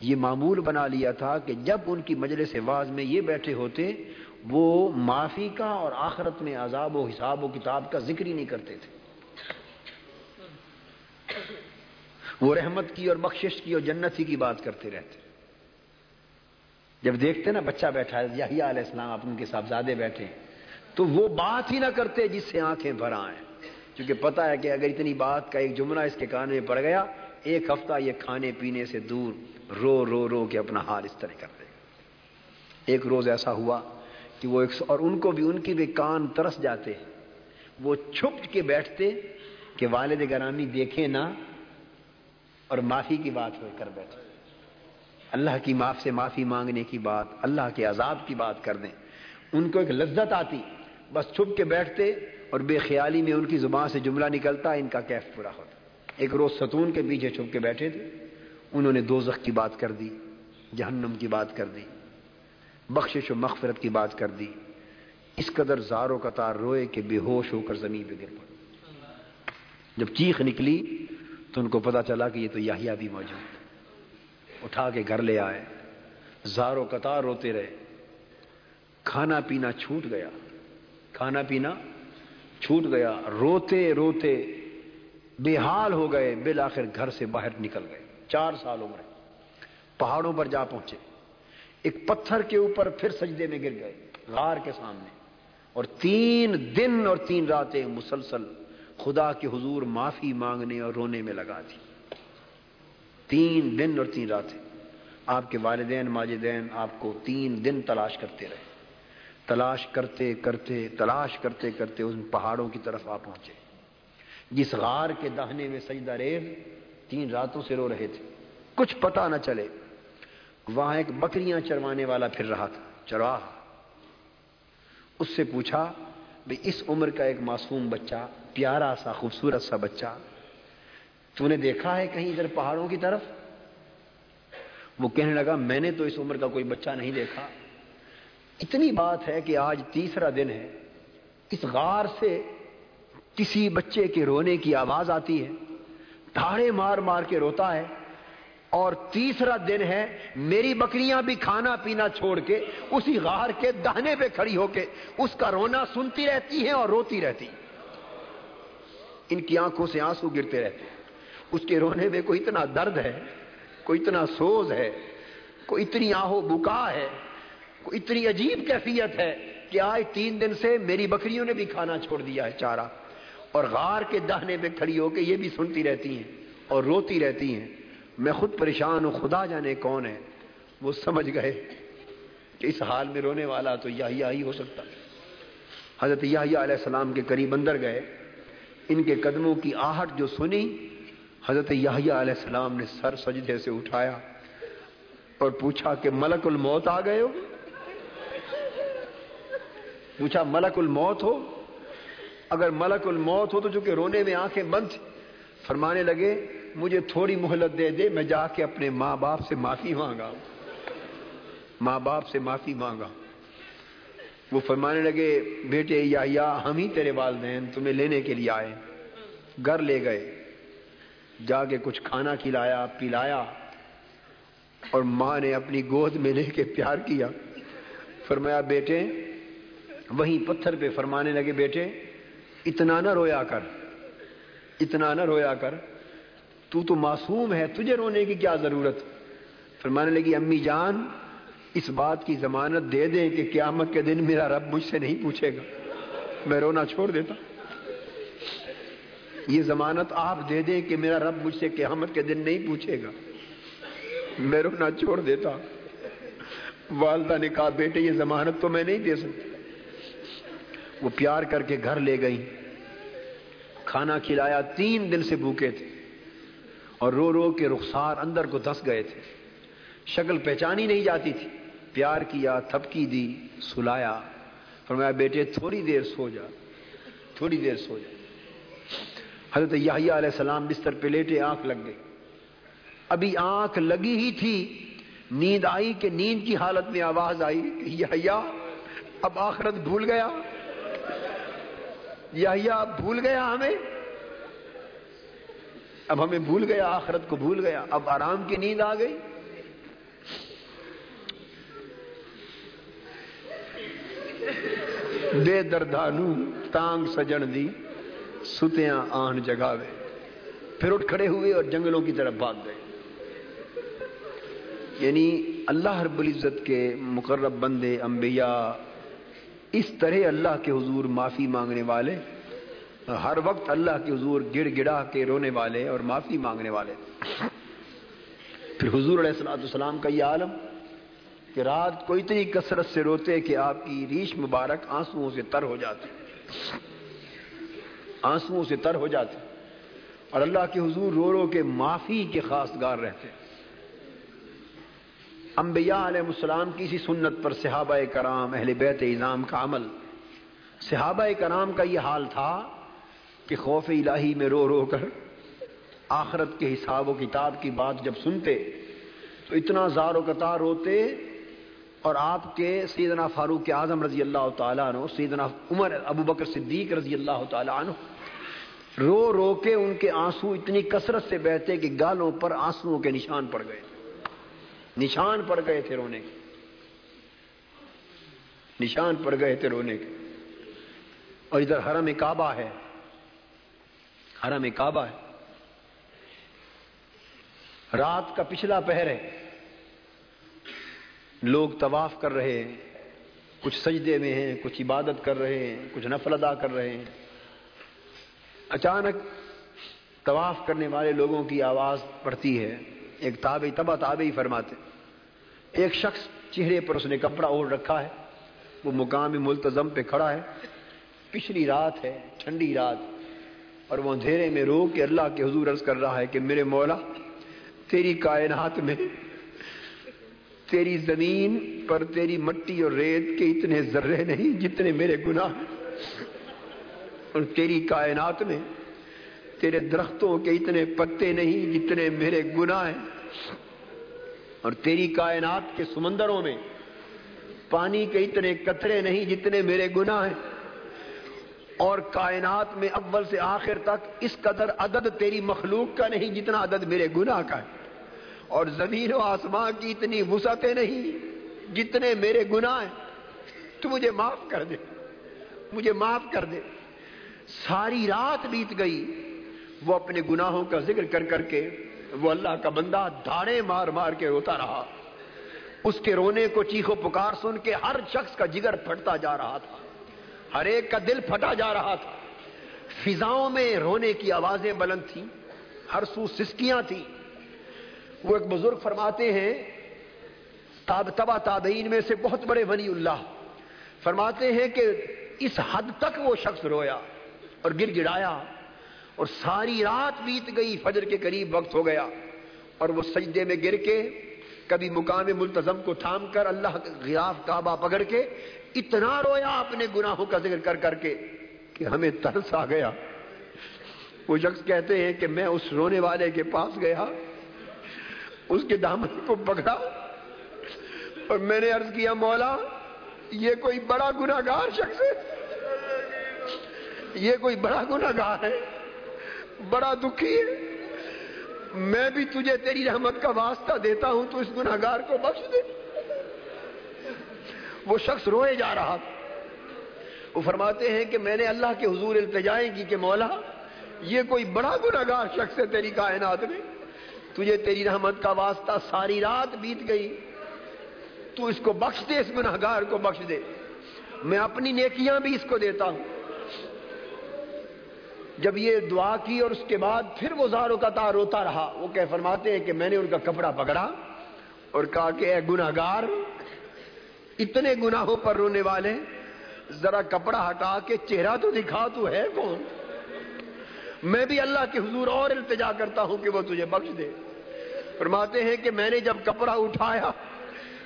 Speaker 1: یہ معمول بنا لیا تھا کہ جب ان کی مجلس واز میں یہ بیٹھے ہوتے، وہ معافی کا اور آخرت میں عذاب و حساب و کتاب کا ذکر ہی نہیں کرتے تھے۔ وہ رحمت کی اور بخشش کی اور جنتی کی بات کرتے رہتے۔ جب دیکھتے نا بچہ بیٹھا ہے، یحییٰ علیہ السلام آپ ان کے صاحبزادے بیٹھے تو وہ بات ہی نہ کرتے جس سے آنکھیں بھر آئیں۔ کیونکہ پتا ہے کہ اگر اتنی بات کا ایک جملہ اس کے کان میں پڑ گیا، ایک ہفتہ یہ کھانے پینے سے دور رو رو رو کے اپنا حال اس طرح کر دے گا ایک روز ایسا ہوا کہ وہ ایک اور ان کو بھی ان کی بھی کان ترس جاتے وہ چھپ کے بیٹھتے کہ والد گرامی دیکھے نہ اور معافی کی بات ہو کر بیٹھے۔ اللہ کی معاف سے معافی مانگنے کی بات، اللہ کے عذاب کی بات کر دیں۔ ان کو ایک لذت آتی۔ بس چھپ کے بیٹھتے اور بے خیالی میں ان کی زبان سے جملہ نکلتا، ان کا کیف پورا ہوتا۔ ایک روز ستون کے پیچھے چھپ کے بیٹھے تھے۔ انہوں نے دوزخ کی بات کر دی، جہنم کی بات کر دی، بخشش و مغفرت کی بات کر دی۔ اس قدر زار و قطار روئے کہ بے ہوش ہو کر زمین پہ گر پڑ جب چیخ نکلی تو ان کو پتا چلا کہ یہ تو یاہیا بھی موجود اٹھا کے گھر لے آئے۔ زار و قطار روتے رہے۔ کھانا پینا چھوٹ گیا۔ کھانا پینا چھوٹ گیا۔ روتے روتے بے حال ہو گئے۔ بالآخر گھر سے باہر نکل گئے۔ چار سال عمر پہاڑوں پر جا پہنچے۔ ایک پتھر کے اوپر پھر سجدے میں گر گئے، غار کے سامنے۔ اور تین دن اور تین راتیں مسلسل خدا کے حضور معافی مانگنے اور رونے میں لگا دی تین دن اور تین راتیں۔ آپ کے والدین، ماجدین، آپ کو تین دن تلاش کرتے رہے۔ تلاش کرتے کرتے، تلاش کرتے کرتے ان پہاڑوں کی طرف آ پہنچے۔ جس غار کے دہنے میں سجدہ ریز تین راتوں سے رو رہے تھے۔ کچھ پتا نہ چلے۔ وہاں ایک بکریاں چروانے والا پھر رہا تھا۔ چرواہ اس سے پوچھا بھائی اس عمر کا ایک معصوم بچہ، پیارا سا، خوبصورت سا بچہ، تو نے دیکھا ہے کہیں ادھر پہاڑوں کی طرف؟ وہ کہنے لگا، میں نے تو اس عمر کا کوئی بچہ نہیں دیکھا۔ اتنی بات ہے کہ آج تیسرا دن ہے۔ اس غار سے کسی بچے کے رونے کی آواز آتی ہے۔ دھاڑے مار مار کے روتا ہے اور تیسرا دن ہے میری بکریاں بھی کھانا پینا چھوڑ کے اسی غار کے دہنے پہ کھڑی ہو کے اس کا رونا سنتی رہتی ہے اور روتی رہتی ان کی آنکھوں سے آنسو گرتے رہتے اس کے رونے میں کوئی اتنا درد ہے، کوئی اتنا سوز ہے، کوئی اتنی آہو بکا ہے، کوئی اتنی عجیب کیفیت ہے کہ آج تین دن سے میری بکریوں نے بھی کھانا چھوڑ دیا ہے چارہ۔ اور غار کے دہنے پہ کھڑی ہو کے یہ بھی سنتی رہتی ہیں اور روتی رہتی ہیں۔ میں خود پریشان ہوں، خدا جانے کون ہے؟ وہ سمجھ گئے کہ اس حال میں رونے والا تو یہی ہی ہو سکتا۔ حضرت یحییٰ علیہ السلام کے قریب اندر گئے۔ ان کے قدموں کی آہٹ جو سنی، حضرت یحییٰ علیہ السلام نے سر سجدے سے اٹھایا اور پوچھا کہ ملک الموت آ گئے ہو؟ پوچھا ملک الموت ہو؟ اگر ملک الموت ہو تو چونکہ رونے میں آنکھیں بند فرمانے لگے، مجھے تھوڑی مہلت دے دے، میں جا کے اپنے ماں باپ سے معافی مانگا۔ ماں باپ سے معافی مانگا۔ وہ فرمانے لگے، بیٹے یا یا ہم ہی تیرے والدین، تمہیں لینے کے لیے آئے۔ گھر لے گئے۔ جا کے کچھ کھانا کھلایا، پلایا۔ اور ماں نے اپنی گود میں لے کے پیار کیا۔ فرمایا، بیٹے، وہیں پتھر پہ فرمانے لگے، بیٹے اتنا نہ رویا کر، اتنا نہ رویا کر، تو تو معصوم ہے، تجھے رونے کی کیا ضرورت؟ فرمانے لگی، امی جان، اس بات کی ضمانت دے دیں کہ قیامت کے دن میرا رب مجھ سے نہیں پوچھے گا۔ میں رونا چھوڑ دیتا۔ یہ ضمانت آپ دے دیں کہ میرا رب مجھ سے قیامت کے دن نہیں پوچھے گا۔ میں رونا چھوڑ دیتا۔ والدہ نے کہا، بیٹے، یہ ضمانت تو میں نہیں دے سکتی وہ پیار کر کے گھر لے گئی کھانا کھلایا، تین دن سے بھوکے تھے اور رو رو کے رخسار اندر کو دس گئے تھے۔ شکل پہچانی نہیں جاتی تھی۔ پیار کیا، تھپکی دی، سلایا۔ فرمایا، بیٹے، تھوڑی دیر سو جا، تھوڑی دیر سو جا۔ حضرت یحییٰ علیہ السلام بستر پہ لیٹے آنکھ لگ گئی ابھی آنکھ لگی ہی تھی۔ نیند آئی کہ نیند کی حالت میں آواز آئی کہ یحییٰ، اب آخرت بھول گیا۔ یحییٰ بھول گیا ہمیں۔ اب ہمیں بھول گیا، آخرت کو بھول گیا۔ اب آرام کی نیند آ گئی۔ بے دردانو تانگ سجن دی، ستیاں آن جگاوے۔ پھر اٹھ کھڑے ہوئے اور جنگلوں کی طرف بھاگ گئے۔ یعنی اللہ رب العزت کے مقرب بندے، انبیاء اس طرح اللہ کے حضور معافی مانگنے والے، ہر وقت اللہ کے حضور گڑ گڑا کے رونے والے اور معافی مانگنے والے۔ پھر حضور علیہ السلام السلام کا یہ عالم کہ رات کو اتنی کثرت سے روتے کہ آپ کی ریش مبارک آنسوؤں سے تر ہو جاتے آنسوؤں سے تر ہو جاتے اور اللہ کے حضور رو رو کے معافی کے خاص گار رہتے۔ انبیاء علیہ السلام کی اسی سنت پر صحابہ کرام، اہل بیت اظام کا عمل۔ صحابہ کرام کا یہ حال تھا کہ خوف الہی میں رو رو کر آخرت کے حساب و کتاب کی بات جب سنتے، تو اتنا زار و قطار روتے اور آپ کے سیدنا فاروق اعظم رضی اللہ تعالیٰ عنہ، سیدنا عمر ابو بکر صدیق رضی اللہ تعالیٰ عنہ، رو رو کے ان کے آنسو اتنی کثرت سے بہتے کہ گالوں پر آنسو کے نشان پڑ گئے۔ نشان پڑ گئے تھے رونے کے۔ نشان پڑ گئے تھے رونے کے۔ اور ادھر حرم کعبہ ہے۔ حرم کعبہ ہے۔ رات کا پچھلا پہر ہے۔ لوگ طواف کر رہے ہیں۔ کچھ سجدے میں ہیں، کچھ عبادت کر رہے ہیں، کچھ نفل ادا کر رہے ہیں۔ اچانک طواف کرنے والے لوگوں کی آواز پڑتی ہے۔ ایک تابعی تبا تابعی فرماتے ایک شخص چہرے پر اس نے کپڑا اوڑھ رکھا ہے، وہ مقام ملتظم پہ کھڑا ہے۔ پچھلی رات ہے، ٹھنڈی رات، اور وہ اندھیرے میں رو کے اللہ کے حضور عرض کر رہا ہے کہ میرے مولا، تیری کائنات میں تیری زمین پر تیری مٹی اور ریت کے اتنے ذرے نہیں جتنے میرے گناہ اور تیری کائنات میں تیرے درختوں کے اتنے پتے نہیں جتنے میرے گناہ ہیں۔ اور تیری کائنات کے سمندروں میں پانی کے اتنے قطرے نہیں جتنے میرے گناہ ہیں۔ اور کائنات میں اول سے آخر تک اس قدر عدد تیری مخلوق کا نہیں جتنا عدد میرے گناہ کا ہے۔ اور زمین و آسمان کی اتنی وسعتیں نہیں جتنے میرے گناہ ہیں۔ تو مجھے معاف کر دے۔ مجھے معاف کر دے۔ ساری رات بیت گئی۔ وہ اپنے گناہوں کا ذکر کر کر کے وہ اللہ کا بندہ دھاڑے مار مار کے روتا رہا۔
Speaker 2: اس کے رونے کو چیخو پکار سن کے ہر شخص کا جگر پھٹتا جا رہا تھا۔ ہر ایک کا دل پھٹا جا رہا تھا۔ فضاؤں میں رونے کی آوازیں بلند تھیں۔ ہر سو سسکیاں تھیں۔ وہ ایک بزرگ فرماتے ہیں، تاب تبا تابعین میں سے بہت بڑے ولی اللہ۔ فرماتے ہیں کہ اس حد تک وہ شخص رویا اور گر گڑایا۔ اور ساری رات بیت گئی، فجر کے قریب وقت ہو گیا۔ اور وہ سجدے میں گر کے، کبھی مقام ملتظم کو تھام کر اللہ غیاف کعبہ پکڑ کے، اتنا رویا اپنے گناہوں کا ذکر کر کر کے کہ ہمیں ترس آ گیا۔ وہ شخص کہتے ہیں کہ میں اس رونے والے کے پاس گیا، اس کے دامن کو پکڑا اور میں نے عرض کیا، مولا، یہ کوئی بڑا گناگار شخص ہے۔ یہ کوئی بڑا گناگار ہے۔ بڑا دکھی ہے۔ میں بھی تجھے تیری رحمت کا واسطہ دیتا ہوں، تو اس گناگار کو بخش دے۔ وہ شخص روئے جا رہا تھا۔ وہ فرماتے ہیں کہ میں نے اللہ کے حضور التجائیں کی کہ مولا، یہ کوئی بڑا گناگار شخص ہے تیری کائنات میں۔ تجھے تیری رحمت کا واسطہ ساری رات بیت گئی۔ تو اس کو بخش دے، اس گناہگار کو بخش دے۔ میں اپنی نیکیاں بھی اس کو دیتا ہوں۔ جب یہ دعا کی اور اس کے بعد پھر وہ زاروں کا تار روتا رہا، وہ کہ فرماتے ہیں کہ میں نے ان کا کپڑا پکڑا اور کہا کہ اے گناہگار، اتنے گناہوں پر رونے والے، ذرا کپڑا ہٹا کے چہرہ تو دکھا، تو ہے کون؟ میں بھی اللہ کے حضور اور التجا کرتا ہوں کہ وہ تجھے بخش دے۔ فرماتے ہیں کہ میں نے جب کپڑا اٹھایا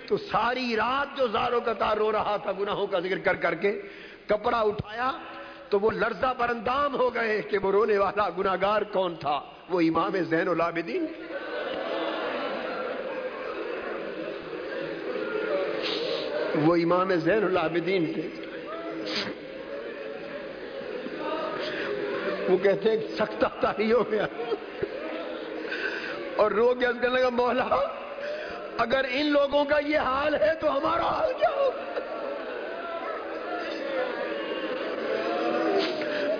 Speaker 2: تو ساری رات جو زاروں کا تار رو رہا تھا، گناہوں کا ذکر کر کر کے، کپڑا اٹھایا تو وہ لرزہ پر اندام ہو گئے کہ وہ رونے والا گناگار کون تھا؟ وہ امام زین العابدین۔ وہ امام زین العابدین تھے۔ وہ کہتے ہیں سخت تاری ہو گیا اور رو گیا کہنے لگا، مولا، اگر ان لوگوں کا یہ حال ہے تو ہمارا حال کیا ہو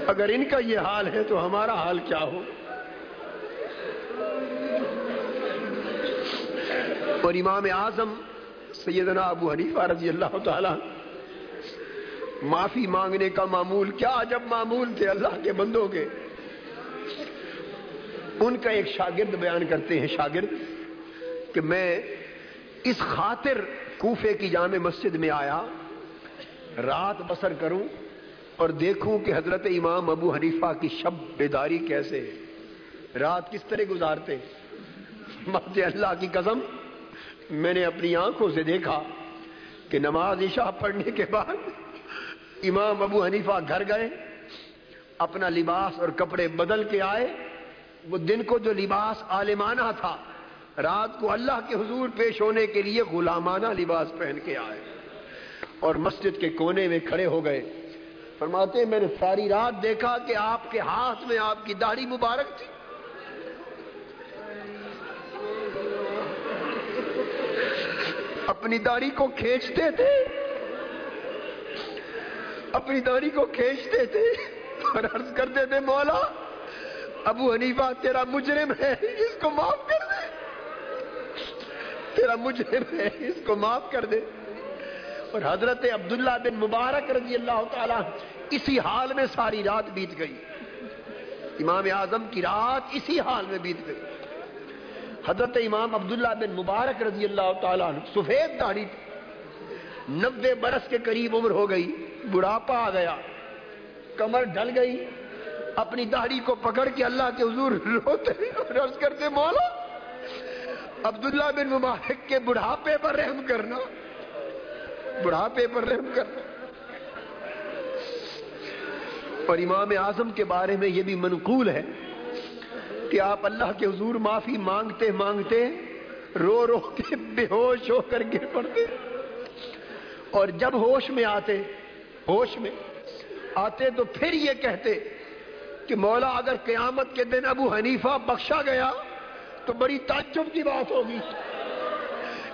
Speaker 2: اگر ان کا یہ حال ہے تو ہمارا حال کیا ہو؟ اور امام اعظم سیدنا ابو حنیفہ رضی اللہ تعالی معافی مانگنے کا معمول، کیا جب معمول تھے اللہ کے بندوں کے۔ ان کا ایک شاگرد بیان کرتے ہیں، شاگرد، کہ میں اس خاطر کوفے کی جامع مسجد میں آیا، رات بسر کروں اور دیکھوں کہ حضرت امام ابو حنیفہ کی شب بیداری کیسے ہے۔ رات کس طرح گزارتے مات اللہ کی قسم، میں نے اپنی آنکھوں سے دیکھا کہ نماز عشاء پڑھنے کے بعد امام ابو حنیفہ گھر گئے، اپنا لباس اور کپڑے بدل کے آئے۔ وہ دن کو جو لباس عالمانہ تھا، رات کو اللہ کے حضور پیش ہونے کے لیے غلامانہ لباس پہن کے آئے۔ اور مسجد کے کونے میں کھڑے ہو گئے۔ فرماتے میں نے ساری رات دیکھا کہ آپ کے ہاتھ میں آپ کی داڑھی مبارک تھی۔ اپنی داڑھی کو کھینچتے تھے۔ اپنی داڑھی کو کھینچتے تھے اور عرض کرتے تھے، مولا، ابو حنیفہ، تیرا مجرم ہے، اس کو معاف کر دے۔ تیرا مجرم ہے، اس کو معاف کر دے۔ اور حضرت عبداللہ بن مبارک رضی اللہ تعالی اسی حال میں ساری رات بیت گئی۔ امام اعظم کی رات اسی حال میں بیت گئی۔ حضرت امام عبداللہ بن مبارک رضی اللہ تعالیٰ سفید داڑھی نبے برس کے قریب عمر ہو گئی، بڑھاپا آ گیا۔ کمر ڈل گئی۔ اپنی داڑھی کو پکڑ کے اللہ کے حضور روتے اور عرض کرتے، مولا، عبداللہ بن مبارک کے بڑھاپے پر رحم کرنا۔ بڑھاپے پر رحم کرنا اور امام اعظم کے بارے میں یہ بھی منقول ہے کہ آپ اللہ کے حضور معافی مانگتے مانگتے رو رو کے بے ہوش ہو کر گر پڑتے۔ اور جب ہوش میں آتے، ہوش میں آتے تو پھر یہ کہتے کہ مولا اگر قیامت کے دن ابو حنیفہ بخشا گیا تو بڑی تعجب کی بات ہوگی۔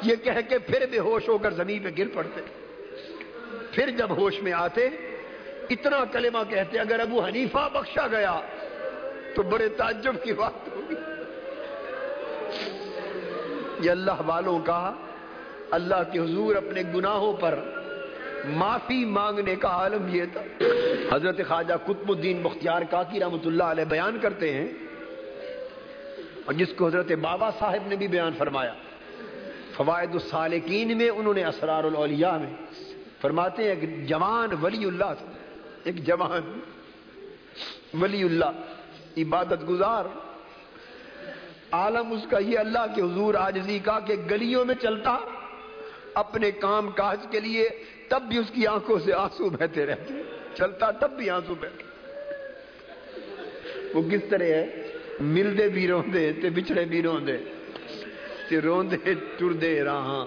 Speaker 2: یہ کہہ کے پھر بے ہوش ہو کر زمین پہ گر پڑتے۔ پھر جب ہوش میں آتے، اتنا کلمہ کہتے، اگر ابو حنیفہ بخشا گیا تو بڑے تعجب کی بات ہوگی۔ یہ اللہ والوں کا، اللہ کے حضور اپنے گناہوں پر معافی مانگنے کا عالم یہ تھا۔ حضرت خواجہ قطب الدین مختار کاکی رحمۃ اللہ علیہ بیان کرتے ہیں، اور جس کو حضرت بابا صاحب نے بھی بیان فرمایا۔ فوائد السالکین میں، انہوں نے اسرار الاولیاء میں۔ فرماتے ہیں، ایک جوان ولی اللہ تھا۔ ایک جوان ولی اللہ، عبادت گزار۔ عالم اس کا یہ اللہ کے حضور آجزی کا کہ گلیوں میں چلتا، اپنے کام کاج کے لیے تب بھی اس کی آنکھوں سے آنسو بہتے رہتے۔ چلتا تب بھی آنسو بہتے۔ وہ کس طرح ہے؟ ملتے بھی روندے، تے بچھڑے بھی روندے۔ تے روندے ٹردے راہاں۔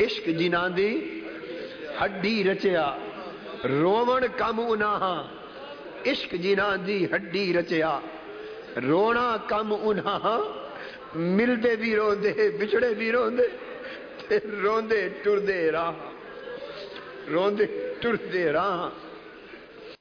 Speaker 2: عشق جنان دی ہڈی رچیا رومن کم انہاں۔ عشق جنان دی ہڈی رچیا، رونا کم انہاں۔ ملتے بھی روندے، بچھڑے بھی روندے، تے روندے ٹردے راہ روندے ٹردے راہ